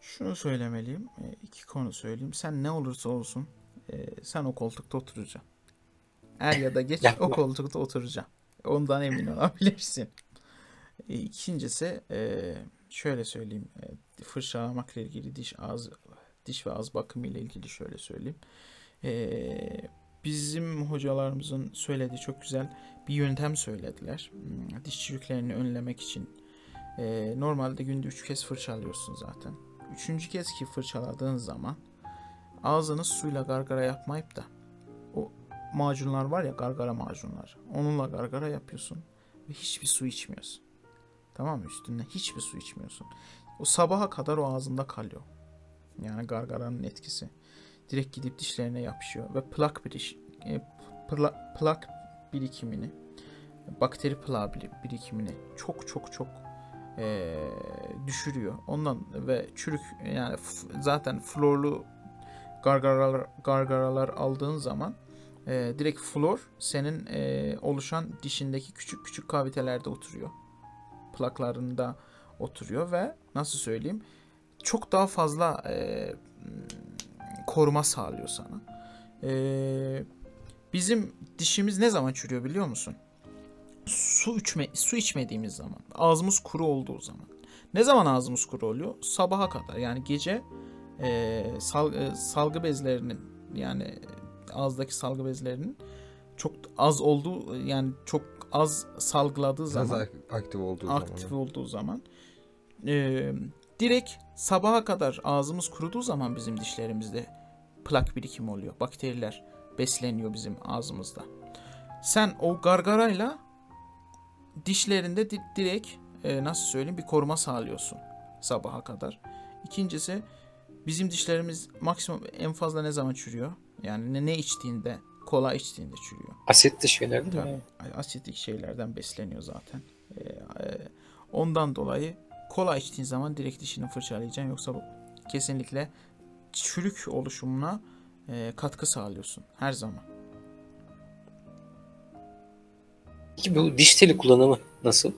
Şunu söylemeliyim. e, iki konu söyleyeyim. Sen ne olursa olsun e, sen o koltukta oturacaksın. Er ya da geç (laughs) o koltukta oturacaksın. Ondan emin olabilirsin. E, İkincisi e, şöyle söyleyeyim. E, Fırçalamakla ilgili diş ağız diş ve ağız bakımı ile ilgili şöyle söyleyeyim. E, Bizim hocalarımızın söylediği çok güzel bir yöntem söylediler. Hmm, Diş çürüklerini önlemek için. Normalde günde 3 kez fırçalıyorsun zaten. Üçüncü kez ki fırçaladığın zaman ağzını suyla gargara yapmayıp da o macunlar var ya gargara macunlar. Onunla gargara yapıyorsun ve hiçbir su içmiyorsun. Tamam mı? Üstünden hiçbir su içmiyorsun. O sabaha kadar o ağzında kalıyor. Yani gargaranın etkisi. Direkt gidip dişlerine yapışıyor ve plak biriş, e, pla- plak birikimini, bakteri plağı bir- birikimini çok çok çok e, düşürüyor. Ondan ve çürük yani zaten florlu gargaralar gargaralar aldığın zaman e, direkt flor senin e, oluşan dişindeki küçük küçük kavitelerde oturuyor. Plaklarında oturuyor ve nasıl söyleyeyim çok daha fazla e, koruma sağlıyor sana. E, bizim dişimiz ne zaman çürüyor biliyor musun? Su içme su içmediğimiz zaman, ağzımız kuru olduğu zaman. Ne zaman ağzımız kuru oluyor? Sabaha kadar. Yani gece e, sal- e, salgı bezlerinin yani ağızdaki salgı bezlerinin çok az olduğu yani çok az salgıladığı zaman Biraz aktif olduğu aktif zaman. olduğu zaman e, direkt sabaha kadar ağzımız kuruduğu zaman bizim dişlerimizde plak birikimi oluyor. Bakteriler besleniyor bizim ağzımızda. Sen o gargarayla dişlerinde di- direkt e, nasıl söyleyeyim bir koruma sağlıyorsun sabaha kadar. İkincisi bizim dişlerimiz maksimum en fazla ne zaman çürüyor? Yani ne, ne içtiğinde, kola içtiğinde çürüyor. Asitli şeyler değil mi? Asitik şeylerden besleniyor zaten. Ee, e, ondan dolayı kola içtiğin zaman direkt dişini fırçalayacaksın. Yoksa bu kesinlikle çürük oluşumuna e, katkı sağlıyorsun her zaman. Peki bu diş teli kullanımı nasıl?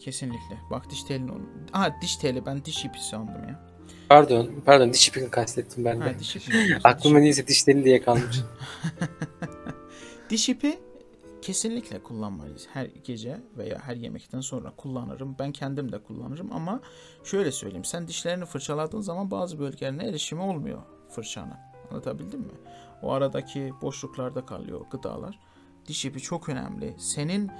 Kesinlikle. Bak diş telini... Aha diş teli ben diş ipi sandım ya. Pardon, pardon diş ipini kastettim ben de. Ha, diş ipi. Aklıma neyse diş teli diye kalmış. (laughs) Diş ipi kesinlikle kullanmalıyız. Her gece veya her yemekten sonra kullanırım. Ben kendim de kullanırım ama şöyle söyleyeyim. Sen dişlerini fırçaladığın zaman bazı bölgelerine erişimi olmuyor fırçanın. Anlatabildim mi? O aradaki boşluklarda kalıyor gıdalar. Diş ipi çok önemli. Senin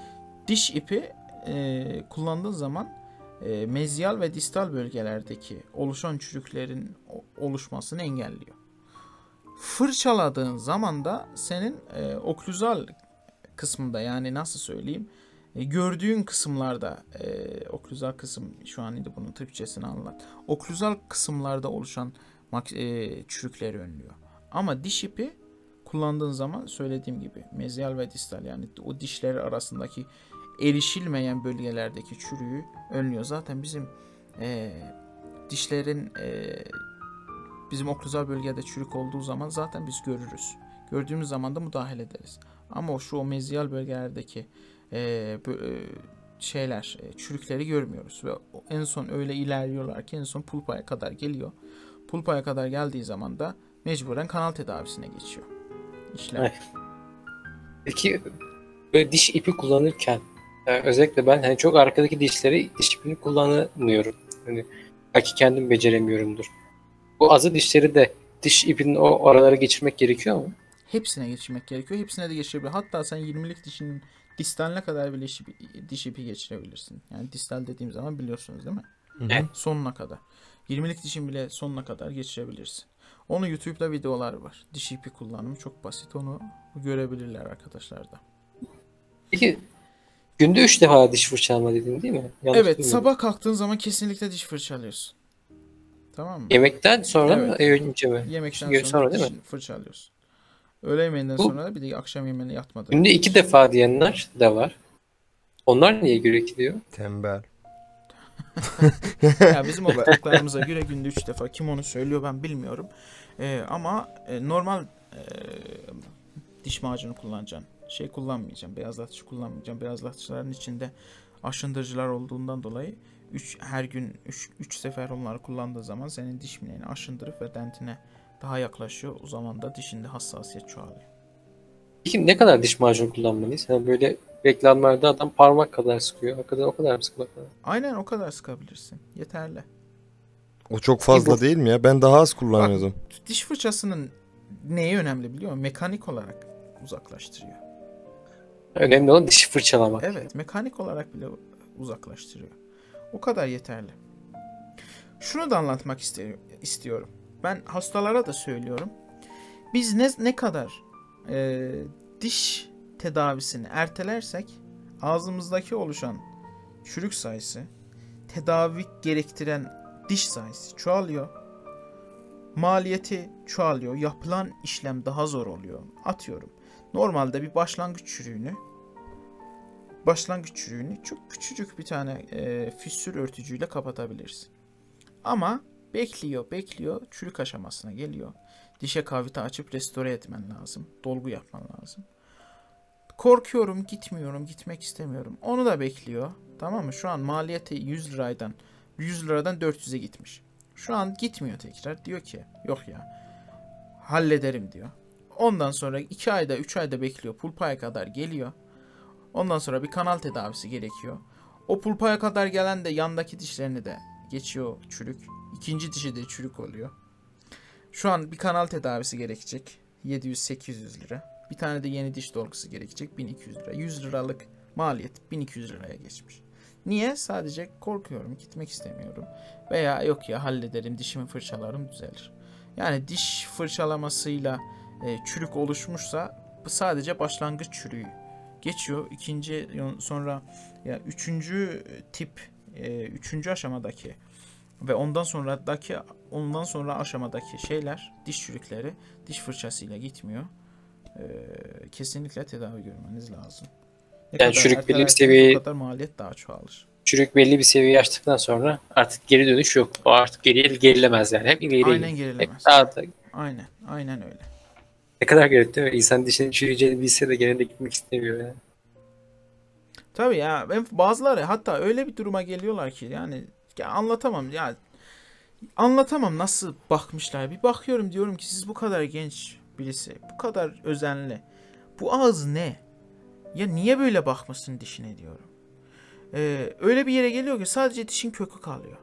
diş ipi e, kullandığın zaman e, mezyal ve distal bölgelerdeki oluşan çürüklerin oluşmasını engelliyor fırçaladığın zaman da senin e, oklüzal kısmında yani nasıl söyleyeyim e, gördüğün kısımlarda e, oklüzal kısım şu an idi bunun Türkçesini anlat. Oklüzal kısımlarda oluşan e, çürükleri önlüyor. Ama diş ipi kullandığın zaman söylediğim gibi mezyal ve distal yani o dişleri arasındaki erişilmeyen bölgelerdeki çürüğü önlüyor. Zaten bizim e, dişlerin e, bizim okluzal bölgede çürük olduğu zaman zaten biz görürüz. Gördüğümüz zaman da müdahale ederiz. Ama o şu o meziyal bölgelerdeki e, e, şeyler, e, çürükleri görmüyoruz. Ve en son öyle ilerliyorlar ki en son pulpaya kadar geliyor. Pulpaya kadar geldiği zaman da mecburen kanal tedavisine geçiyor. Evet. Peki böyle diş ipi kullanırken yani özellikle ben hani çok arkadaki dişleri diş ipini kullanamıyorum. Hani belki kendim beceremiyorumdur. Bu azı dişleri de diş ipinin o aralara geçirmek gerekiyor mu? Hepsine geçirmek gerekiyor. Hepsine de geçirebilir. Hatta sen 20'lik dişinin distaline kadar bile iş ipi- diş ipi geçirebilirsin. Yani distal dediğim zaman biliyorsunuz değil mi? Evet. Sonuna kadar. 20'lik dişin bile sonuna kadar geçirebilirsin. Onun YouTube'da videolar var. Diş ipi kullanımı çok basit. Onu görebilirler arkadaşlar da. Peki günde 3 defa diş fırçalama dedin değil mi? Yanlış evet, bilmiyorum. sabah kalktığın zaman kesinlikle diş fırçalıyorsun. Tamam mı? Yemekten sonra mı? Evet. Önce mi? Yemekten sonra, sonra değil mi? fırçalıyorsun. Öğle yemeğinden Bu- sonra da bir de akşam yemeğine yatmadan. Günde iki defa diyenler de var. Onlar niye gerekiyor? Tembel. (laughs) ya bizim okuduklarımıza göre günde 3 defa kim onu söylüyor ben bilmiyorum. Ee, ama e, normal e, diş macunu kullanacaksın. Şey kullanmayacaksın. Beyazlatıcı kullanmayacaksın. Beyazlatıcıların içinde aşındırıcılar olduğundan dolayı 3 her gün 3 3 sefer onları kullandığı zaman senin diş mineğini aşındırıp ve dentine daha yaklaşıyor. O zaman da dişinde hassasiyet çoğalıyor. Peki ne kadar diş macunu kullanmalıyız? Yani böyle reklamlarda adam parmak kadar sıkıyor. O kadar o kadar mı sıkmak lazım? Aynen o kadar sıkabilirsin. Yeterli. O çok fazla Bu- değil mi ya? Ben daha az kullanıyordum. Diş fırçasının neyi önemli biliyor musun? Mekanik olarak uzaklaştırıyor. Önemli olan dişi fırçalamak. Evet, mekanik olarak bile uzaklaştırıyor. O kadar yeterli. Şunu da anlatmak istiyor- istiyorum. Ben hastalara da söylüyorum. Biz ne ne kadar e, diş tedavisini ertelersek ağzımızdaki oluşan çürük sayısı, tedavi gerektiren diş sayısı çoğalıyor. Maliyeti çoğalıyor. Yapılan işlem daha zor oluyor. Atıyorum. Normalde bir başlangıç çürüğünü başlangıç çürüğünü çok küçücük bir tane e, fissür örtücüyle kapatabilirsin. Ama bekliyor, bekliyor, çürük aşamasına geliyor. Dişe kavite açıp restore etmen lazım. Dolgu yapman lazım. Korkuyorum, gitmiyorum, gitmek istemiyorum. Onu da bekliyor. Tamam mı? Şu an maliyeti 100 liraydan 100 liradan 400'e gitmiş. Şu an gitmiyor tekrar. Diyor ki yok ya hallederim diyor. Ondan sonra 2 ayda 3 ayda bekliyor. Pulpaya kadar geliyor. Ondan sonra bir kanal tedavisi gerekiyor. O pulpaya kadar gelen de yandaki dişlerini de geçiyor çürük. İkinci dişi de çürük oluyor. Şu an bir kanal tedavisi gerekecek. 700-800 lira. Bir tane de yeni diş dolgusu gerekecek. 1200 lira. 100 liralık maliyet 1200 liraya geçmiş. Niye? Sadece korkuyorum, gitmek istemiyorum. Veya yok ya hallederim, dişimi fırçalarım düzelir. Yani diş fırçalamasıyla e, çürük oluşmuşsa bu sadece başlangıç çürüğü geçiyor. İkinci sonra ya üçüncü tip e, üçüncü aşamadaki ve ondan sonradaki ondan sonra aşamadaki şeyler diş çürükleri diş fırçasıyla gitmiyor. E, kesinlikle tedavi görmeniz lazım. Ne Yani çürük belli bir o kadar maliyet daha çoğalır. Çürük belli bir seviyeyi aştıktan sonra artık geri dönüş yok. O artık geriye gerilemez yani. Hep ileriye Aynen gidiyor. Hep gerilemez. daha da Aynen, aynen öyle. Ne kadar garip değil mi? İnsan dişinin çürüyeceğini bilse de gene de gitmek istemiyor yani. Tabii ya ben bazıları hatta öyle bir duruma geliyorlar ki yani ya anlatamam ya anlatamam nasıl bakmışlar. Bir bakıyorum diyorum ki siz bu kadar genç birisi, bu kadar özenli. Bu ağız ne? Ya niye böyle bakmasın dişine diyorum. Ee, öyle bir yere geliyor ki sadece dişin kökü kalıyor.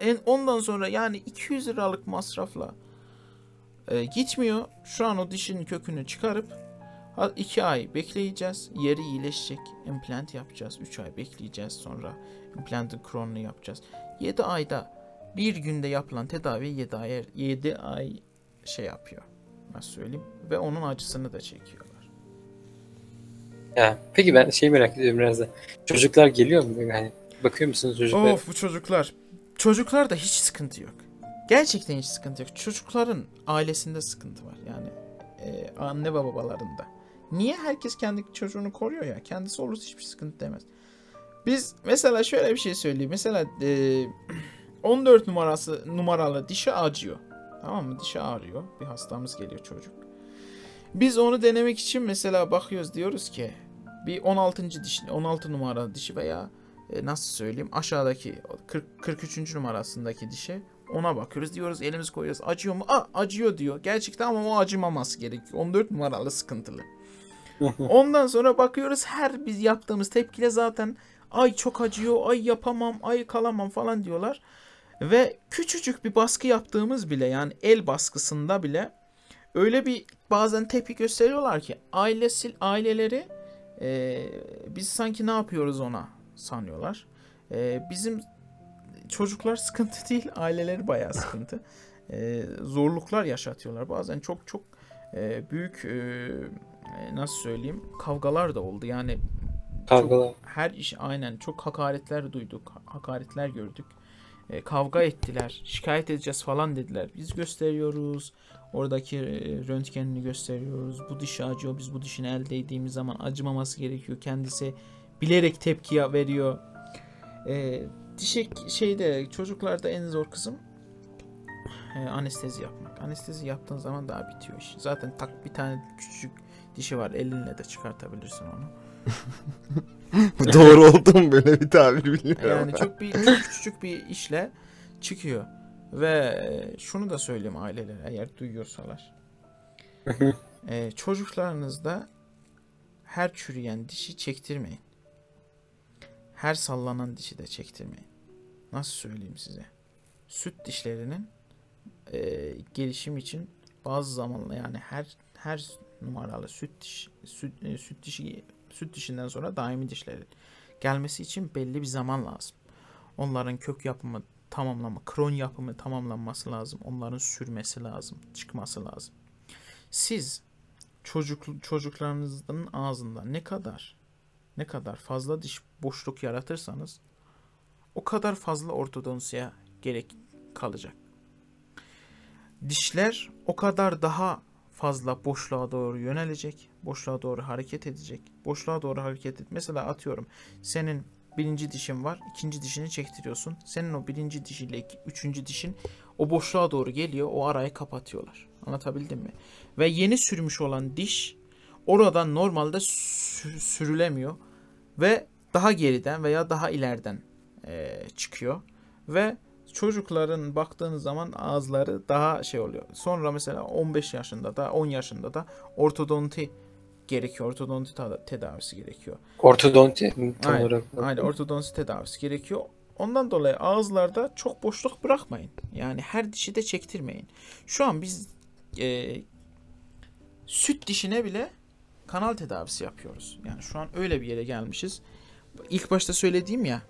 En ondan sonra yani 200 liralık masrafla e, gitmiyor. Şu an o dişin kökünü çıkarıp Ha- iki ay bekleyeceğiz. Yeri iyileşecek. implant yapacağız. 3 ay bekleyeceğiz. Sonra implantın kronunu yapacağız. 7 ayda bir günde yapılan tedavi 7 ay 7 ay şey yapıyor. Nasıl söyleyeyim? Ve onun acısını da çekiyorlar. Ya, peki ben şey merak ediyorum biraz da. Çocuklar geliyor mu? Yani bakıyor musunuz çocuklar? Of bu çocuklar. Çocuklarda hiç sıkıntı yok. Gerçekten hiç sıkıntı yok. Çocukların ailesinde sıkıntı var. Yani e, anne ve babalarında. Niye herkes kendi çocuğunu koruyor ya? Kendisi olursa hiçbir sıkıntı demez. Biz mesela şöyle bir şey söyleyeyim. Mesela e, (clears throat) 14 numarası numaralı dişi acıyor. Tamam mı? Dişi ağrıyor. Bir hastamız geliyor çocuk. Biz onu denemek için mesela bakıyoruz diyoruz ki bir 16. diş 16 numaralı dişi veya e, nasıl söyleyeyim aşağıdaki 40 43. numarasındaki dişe ona bakıyoruz diyoruz elimiz koyuyoruz acıyor mu? Aa acıyor diyor. Gerçekten ama o acımaması gerekiyor. 14 numaralı sıkıntılı. (laughs) Ondan sonra bakıyoruz her biz yaptığımız tepkiyle zaten ay çok acıyor, ay yapamam, ay kalamam falan diyorlar. Ve küçücük bir baskı yaptığımız bile yani el baskısında bile öyle bir bazen tepki gösteriyorlar ki ailesi aileleri e, biz sanki ne yapıyoruz ona sanıyorlar. E, bizim çocuklar sıkıntı değil, aileleri bayağı sıkıntı. (laughs) E, zorluklar yaşatıyorlar. Bazen çok çok e, büyük e, e, nasıl söyleyeyim kavgalar da oldu. Yani Kavgalar. her iş aynen çok hakaretler duyduk, hakaretler gördük. E, kavga ettiler, şikayet edeceğiz falan dediler. Biz gösteriyoruz. Oradaki e, röntgenini gösteriyoruz. Bu dişi acıyor. Biz bu dişini elde ettiğimiz zaman acımaması gerekiyor. Kendisi bilerek tepki veriyor. E, dişek şeyde çocuklarda en zor kısım e, anestezi yapmak. Anestezi yaptığın zaman daha bitiyor iş. Zaten tak bir tane küçücük dişi var. Elinle de çıkartabilirsin onu. Bu (laughs) doğru oldu mu böyle bir tabir bilmiyorum. Yani çok bir çok küçücük bir işle çıkıyor. Ve e, şunu da söyleyeyim ailelere eğer duyuyorsalar. (laughs) e, çocuklarınızda her çürüyen dişi çektirmeyin. Her sallanan dişi de çektirmeyin. Nasıl söyleyeyim size? Süt dişlerinin e, gelişim için bazı zamanla yani her her numaralı süt diş süt, e, süt dişi süt dişinden sonra daimi dişleri gelmesi için belli bir zaman lazım. Onların kök yapımı tamamlama, kron yapımı tamamlanması lazım. Onların sürmesi lazım, çıkması lazım. Siz çocuk çocuklarınızın ağzında ne kadar ne kadar fazla diş boşluk yaratırsanız o kadar fazla ortodonsiye gerek kalacak. Dişler o kadar daha fazla boşluğa doğru yönelecek, boşluğa doğru hareket edecek. Boşluğa doğru hareket et. Mesela atıyorum senin birinci dişin var, ikinci dişini çektiriyorsun. Senin o birinci dişiyle üçüncü dişin o boşluğa doğru geliyor, o arayı kapatıyorlar. Anlatabildim mi? Ve yeni sürmüş olan diş oradan normalde sü- sürülemiyor ve daha geriden veya daha ileriden eee, çıkıyor ve çocukların baktığınız zaman ağızları daha şey oluyor. Sonra mesela 15 yaşında da 10 yaşında da ortodonti gerekiyor. Ortodonti tedavisi gerekiyor. Ortodonti tam Aynen, olarak. Aynen ortodonti tedavisi gerekiyor. Ondan dolayı ağızlarda çok boşluk bırakmayın. Yani her dişi de çektirmeyin. Şu an biz e, süt dişine bile kanal tedavisi yapıyoruz. Yani şu an öyle bir yere gelmişiz. İlk başta söylediğim ya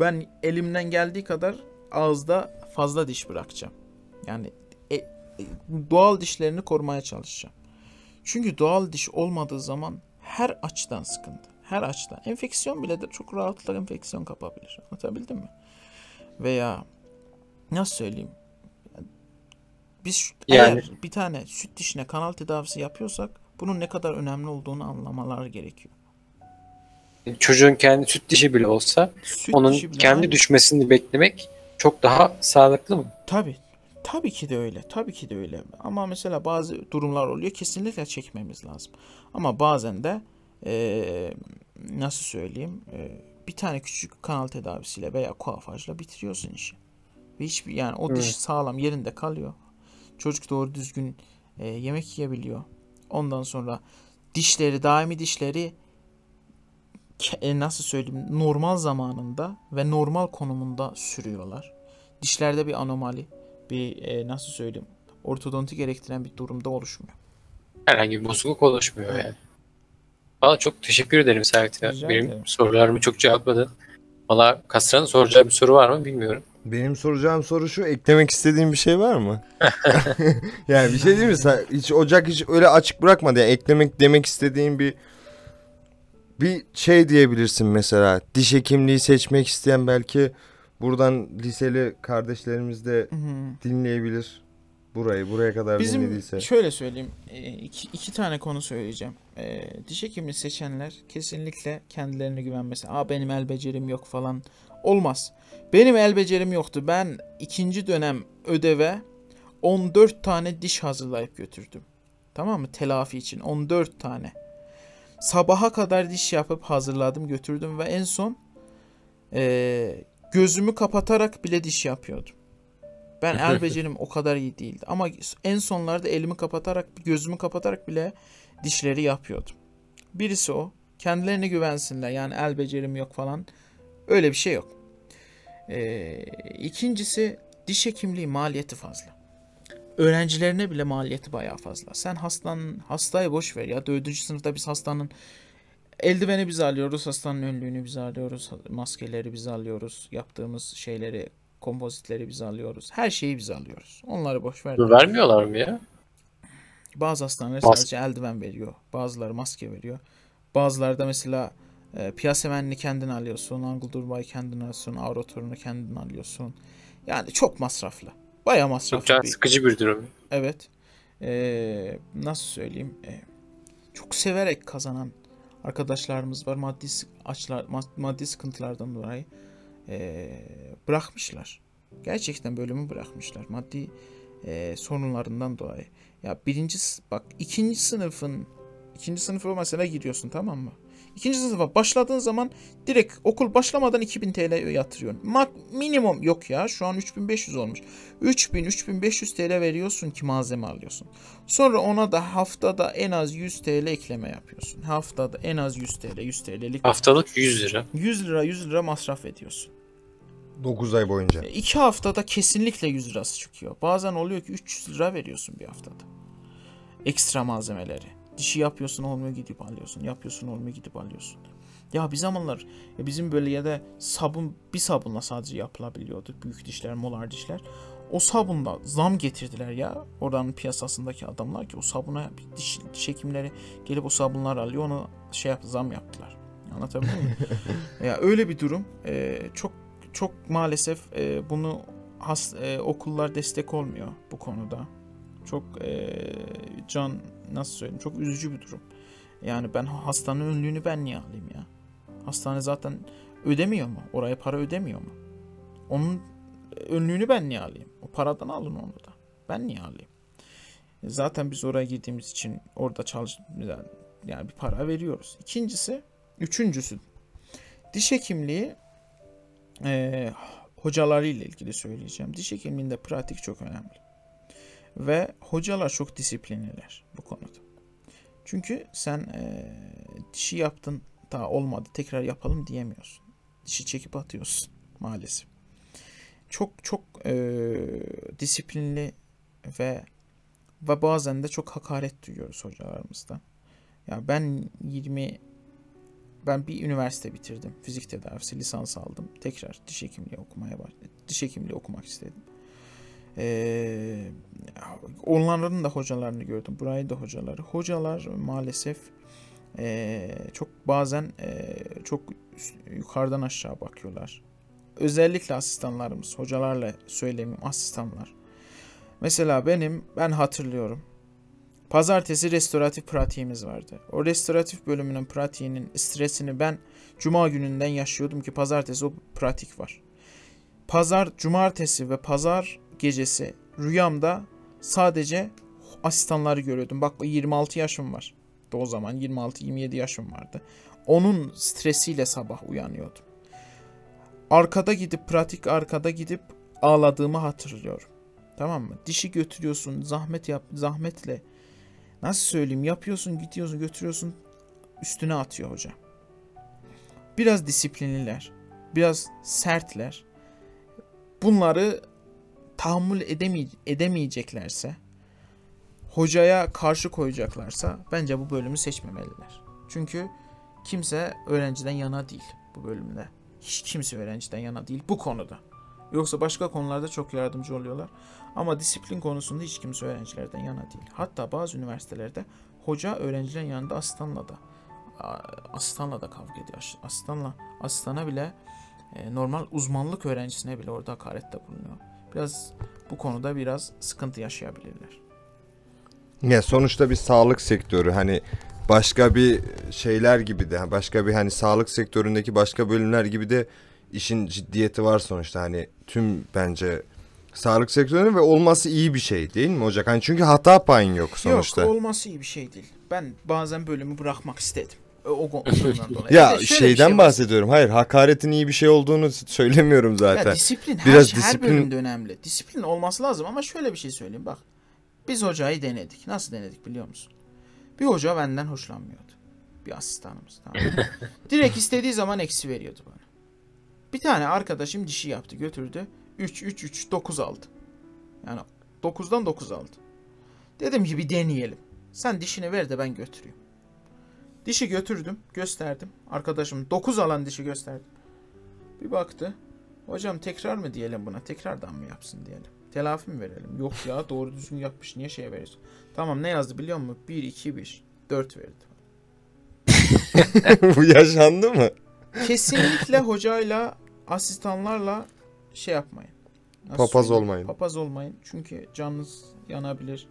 ben elimden geldiği kadar ağızda fazla diş bırakacağım. Yani e, e, doğal dişlerini korumaya çalışacağım. Çünkü doğal diş olmadığı zaman her açıdan sıkıntı. Her açıdan. Enfeksiyon bile de çok rahatlıkla enfeksiyon kapabilir. Anlatabildim mi? Veya nasıl söyleyeyim? Biz Yani- eğer bir tane süt dişine kanal tedavisi yapıyorsak bunun ne kadar önemli olduğunu anlamaları gerekiyor. Çocuğun kendi süt dişi bile olsa Süt onun bile kendi aynı. düşmesini beklemek çok daha sağlıklı mı? Tabii. Tabii ki de öyle. Tabii ki de öyle. Ama mesela bazı durumlar oluyor. Kesinlikle çekmemiz lazım. Ama bazen de eee, nasıl söyleyeyim eee, bir tane küçük kanal tedavisiyle veya kuafajla bitiriyorsun işi. Ve hiçbir yani o diş Evet. sağlam yerinde kalıyor. Çocuk doğru düzgün eee, yemek yiyebiliyor. Ondan sonra dişleri daimi dişleri e, nasıl söyleyeyim normal zamanında ve normal konumunda sürüyorlar. Dişlerde bir anomali, bir e, nasıl söyleyeyim ortodonti gerektiren bir durumda oluşmuyor. Herhangi bir bozukluk oluşmuyor yani. Valla çok teşekkür ederim Servet ya. Benim ederim. sorularımı çok cevapladın. Valla Kasran'ın soracağı bir soru var mı bilmiyorum. Benim soracağım soru şu. Eklemek istediğin bir şey var mı? (laughs) yani bir şey değil mi? Sen hiç ocak hiç öyle açık bırakmadı. Yani eklemek demek istediğin bir bir şey diyebilirsin mesela. Diş hekimliği seçmek isteyen belki buradan liseli kardeşlerimiz de dinleyebilir. Burayı buraya kadar Bizim dinlediyse. şöyle söyleyeyim e, iki, iki tane konu söyleyeceğim. e, diş hekimini seçenler kesinlikle kendilerine güvenmesi. Aa benim el becerim yok falan olmaz. Benim el becerim yoktu. Ben ikinci dönem ödeve 14 tane diş hazırlayıp götürdüm. Tamam mı? Telafi için 14 tane. Sabaha kadar diş yapıp hazırladım götürdüm ve en son e, gözümü kapatarak bile diş yapıyordum. Ben el (laughs) becerim o kadar iyi değildi. Ama en sonlarda elimi kapatarak, gözümü kapatarak bile dişleri yapıyordum. Birisi o. Kendilerine güvensinler. Yani el becerim yok falan. Öyle bir şey yok. Ee, ikincisi diş hekimliği maliyeti fazla. Öğrencilerine bile maliyeti bayağı fazla. Sen hastanın hastayı boş ver ya. Dördüncü sınıfta biz hastanın eldiveni biz alıyoruz. Hastanın önlüğünü biz alıyoruz. Maskeleri biz alıyoruz. Yaptığımız şeyleri kompozitleri biz alıyoruz. Her şeyi biz alıyoruz. Onları boş ver. Vermiyorlar mı ya? Bazı hastaneler Mas- sadece eldiven veriyor. Bazıları maske veriyor. Bazıları da mesela e, piyasemenini kendin alıyorsun. Anguldurba'yı kendin alıyorsun. Avrotorunu kendin alıyorsun. Yani çok masraflı. Baya Çok masraflı can bir. sıkıcı bir durum. Evet. Ee, nasıl söyleyeyim? Ee, çok severek kazanan arkadaşlarımız var. Maddi açlar, ma- maddi sıkıntılardan dolayı ee, bırakmışlar. Gerçekten bölümü bırakmışlar. Maddi ee, sorunlarından dolayı. Ya birinci bak ikinci sınıfın ikinci sınıfa mesela giriyorsun tamam mı? İkinci sınıfa başladığın zaman direkt okul başlamadan 2000 TL yatırıyorsun. Mak minimum yok ya şu an 3500 olmuş. 3000-3500 TL veriyorsun ki malzeme alıyorsun. Sonra ona da haftada en az 100 TL ekleme yapıyorsun. Haftada en az 100 TL, 100 TL'lik Haftalık 100 lira. 100 lira 100 lira masraf ediyorsun. 9 ay boyunca. 2 haftada kesinlikle 100 lirası çıkıyor. Bazen oluyor ki 300 lira veriyorsun bir haftada. Ekstra malzemeleri. Dişi yapıyorsun olmuyor gidip alıyorsun. Yapıyorsun olmuyor gidip alıyorsun. Ya bir zamanlar ya bizim böyle ya da sabun bir sabunla sadece yapılabiliyordu. Büyük dişler, molar dişler. O sabunda zam getirdiler ya. Oranın piyasasındaki adamlar ki o sabuna diş, diş hekimleri gelip o sabunlar alıyor. Ona şey yap, zam yaptılar. Anlatabildim mi? (laughs) ya öyle bir durum. Ee, çok çok maalesef e, bunu has, e, okullar destek olmuyor bu konuda. Çok e, can nasıl söyleyeyim çok üzücü bir durum. Yani ben hastanın önlüğünü ben niye alayım ya? Hastane zaten ödemiyor mu? Oraya para ödemiyor mu? Onun önlüğünü ben niye alayım? O paradan alın onu da. Ben niye alayım? Zaten biz oraya girdiğimiz için orada çalış yani bir para veriyoruz. İkincisi, üçüncüsü diş hekimliği e, hocalarıyla ilgili söyleyeceğim. Diş hekimliğinde pratik çok önemli. Ve hocalar çok disiplinliler bu konuda. Çünkü sen e, dişi yaptın daha olmadı tekrar yapalım diyemiyorsun. Dişi çekip atıyorsun maalesef. Çok çok e, disiplinli ve ve bazen de çok hakaret duyuyoruz hocalarımızdan. Ya ben 20 ben bir üniversite bitirdim. Fizik tedavisi lisans aldım. Tekrar diş hekimliği okumaya başladım. Diş hekimliği okumak istedim. Ee, onların da hocalarını gördüm. Burayı da hocaları. Hocalar maalesef ee, çok bazen ee, çok yukarıdan aşağı bakıyorlar. Özellikle asistanlarımız, hocalarla söylemeyeyim asistanlar. Mesela benim, ben hatırlıyorum. Pazartesi restoratif pratiğimiz vardı. O restoratif bölümünün pratiğinin stresini ben cuma gününden yaşıyordum ki pazartesi o pratik var. Pazar, cumartesi ve pazar gecesi rüyamda sadece asistanları görüyordum. Bak 26 yaşım var. O zaman 26-27 yaşım vardı. Onun stresiyle sabah uyanıyordum. Arkada gidip pratik arkada gidip ağladığımı hatırlıyorum. Tamam mı? Dişi götürüyorsun, zahmet yap, zahmetle nasıl söyleyeyim yapıyorsun, gidiyorsun, götürüyorsun üstüne atıyor hoca. Biraz disiplinliler, biraz sertler. Bunları tahammül edemey edemeyeceklerse, hocaya karşı koyacaklarsa bence bu bölümü seçmemeliler. Çünkü kimse öğrenciden yana değil bu bölümde. Hiç kimse öğrenciden yana değil bu konuda. Yoksa başka konularda çok yardımcı oluyorlar. Ama disiplin konusunda hiç kimse öğrencilerden yana değil. Hatta bazı üniversitelerde hoca öğrencilerin yanında asistanla da asistanla da kavga ediyor. Asistanla asistana bile e, normal uzmanlık öğrencisine bile orada hakarette bulunuyor. Biraz bu konuda biraz sıkıntı yaşayabilirler. Ya sonuçta bir sağlık sektörü hani başka bir şeyler gibi de başka bir hani sağlık sektöründeki başka bölümler gibi de işin ciddiyeti var sonuçta hani tüm bence sağlık sektörünün ve olması iyi bir şey değil mi Ocak? Hani çünkü hata payın yok sonuçta. Yok olması iyi bir şey değil. Ben bazen bölümü bırakmak istedim. O, (laughs) dolayı. ya şeyden şey var. bahsediyorum. Hayır, hakaretin iyi bir şey olduğunu söylemiyorum zaten. Ya disiplin her, Biraz her disiplin- bölümde önemli. Disiplin olması lazım ama şöyle bir şey söyleyeyim bak. Biz hocayı denedik. Nasıl denedik biliyor musun? Bir hoca benden hoşlanmıyordu. Bir asistanımız. Tamam. (laughs) Direkt istediği zaman eksi veriyordu bana. Bir tane arkadaşım dişi yaptı götürdü. 3 3 3 9 aldı. Yani 9'dan 9 aldı. Dedim ki bir deneyelim. Sen dişini ver de ben götüreyim. Dişi götürdüm, gösterdim. Arkadaşım 9 alan dişi gösterdim. Bir baktı. Hocam tekrar mı diyelim buna? Tekrardan mı yapsın diyelim. Telafi mi verelim? Yok ya doğru düzgün yapmış. Niye şey veriyorsun? Tamam ne yazdı biliyor musun? 1, 2, 1. 4 verdi. (laughs) Bu yaşandı mı? Kesinlikle hocayla, asistanlarla şey yapmayın. Nasıl Papaz söyleyeyim? olmayın. Papaz olmayın. Çünkü canınız yanabilir.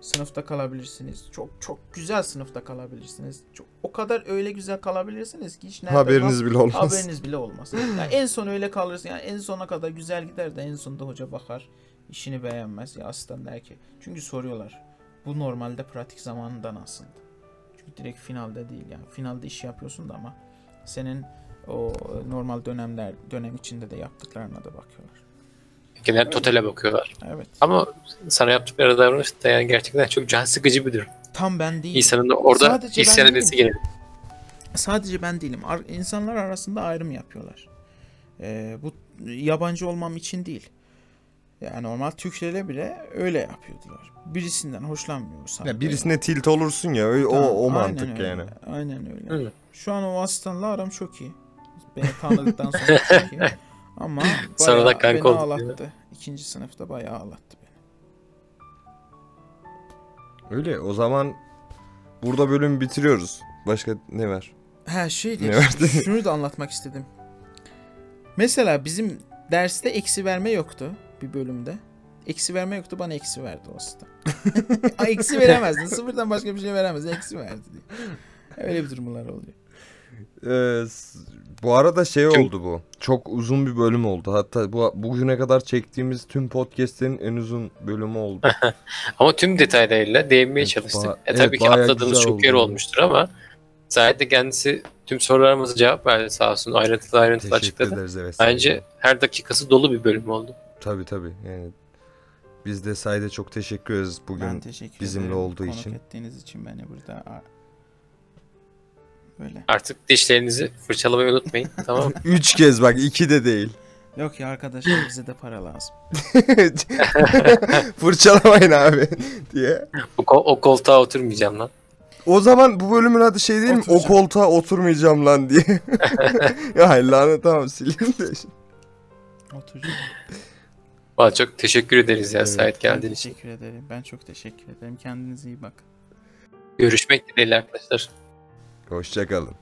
Sınıfta kalabilirsiniz. Çok çok güzel sınıfta kalabilirsiniz. Çok, o kadar öyle güzel kalabilirsiniz ki hiç nerede Haberiniz bile olmaz. Haberiniz bile olmaz. (laughs) Yani en son öyle kalırsın. Yani en sona kadar güzel gider de en sonunda hoca bakar. işini beğenmez. Ya asistan der ki. Çünkü soruyorlar. Bu normalde pratik zamanında nasıldı? Çünkü direkt finalde değil yani. Finalde iş yapıyorsun da ama senin o normal dönemler dönem içinde de yaptıklarına da bakıyorlar. Genel totale bakıyorlar. Evet. Ama sana yaptıkları davranış da yani gerçekten çok can sıkıcı bir durum. Tam ben değil. İnsanın da orada Sadece isyan değilim. edesi gelir. Sadece ben değilim. Ar- insanlar arasında ayrım yapıyorlar. Ee, bu yabancı olmam için değil. Yani normal Türklerle bile öyle yapıyordular. Birisinden hoşlanmıyorsan. Ya birisine tilt olursun ya o, o, Tamam, o aynen mantık öyle, yani. Aynen öyle. Hı. Şu an o asistanla aram çok iyi. Beni tanıdıktan sonra çok iyi. (laughs) Ama (laughs) Sonra da bayağı kanka beni olduk, ağlattı. İkinci sınıfta bayağı ağlattı beni. Öyle o zaman burada bölümü bitiriyoruz. Başka ne var? Ha şey? (laughs) Şunu da anlatmak istedim. Mesela bizim derste eksi verme yoktu bir bölümde. Eksi verme yoktu bana eksi verdi o. (laughs) Ay eksi veremezdin. Sıfırdan başka bir şey veremezdin. Eksi verdi diye. Öyle bir durumlar oluyor. Ee, bu arada şey oldu bu. Çok uzun bir bölüm oldu. Hatta bu bugüne kadar çektiğimiz tüm podcast'lerin en uzun bölümü oldu. (laughs) Ama tüm detaylarıyla değinmeye Evet, çalıştık. ba- e, tabii evet, ki atladığımız çok yer oldu. olmuştur ama Zahid de kendisi tüm sorularımıza cevap verdi sağ olsun. Ayrıntılı ayrıntılı Teşekkür açıkladı. ederiz evet. Bence her dakikası dolu bir bölüm oldu. Tabii tabii. Yani biz de Said'e çok teşekkür ederiz bugün. ben teşekkür bizimle ederim. olduğu konuk için. ettiğiniz için beni burada böyle. Artık dişlerinizi fırçalamayı unutmayın. (laughs) tamam mı? Üç kez bak iki de değil. Yok ya arkadaşlar bize de para lazım. (laughs) Fırçalamayın abi (laughs) diye. O, ko- o koltuğa oturmayacağım lan. O zaman bu bölümün adı şey değil mi? O Oturacağım. koltuğa oturmayacağım lan diye. ya lanet tamam sileyim de. Oturacağım. Valla çok teşekkür ederiz ya Evet. Sait Ben geldiğin için. teşekkür ederim. Ben çok teşekkür ederim. Kendinize iyi bakın. Görüşmek dileğiyle arkadaşlar. Hoşçakalın.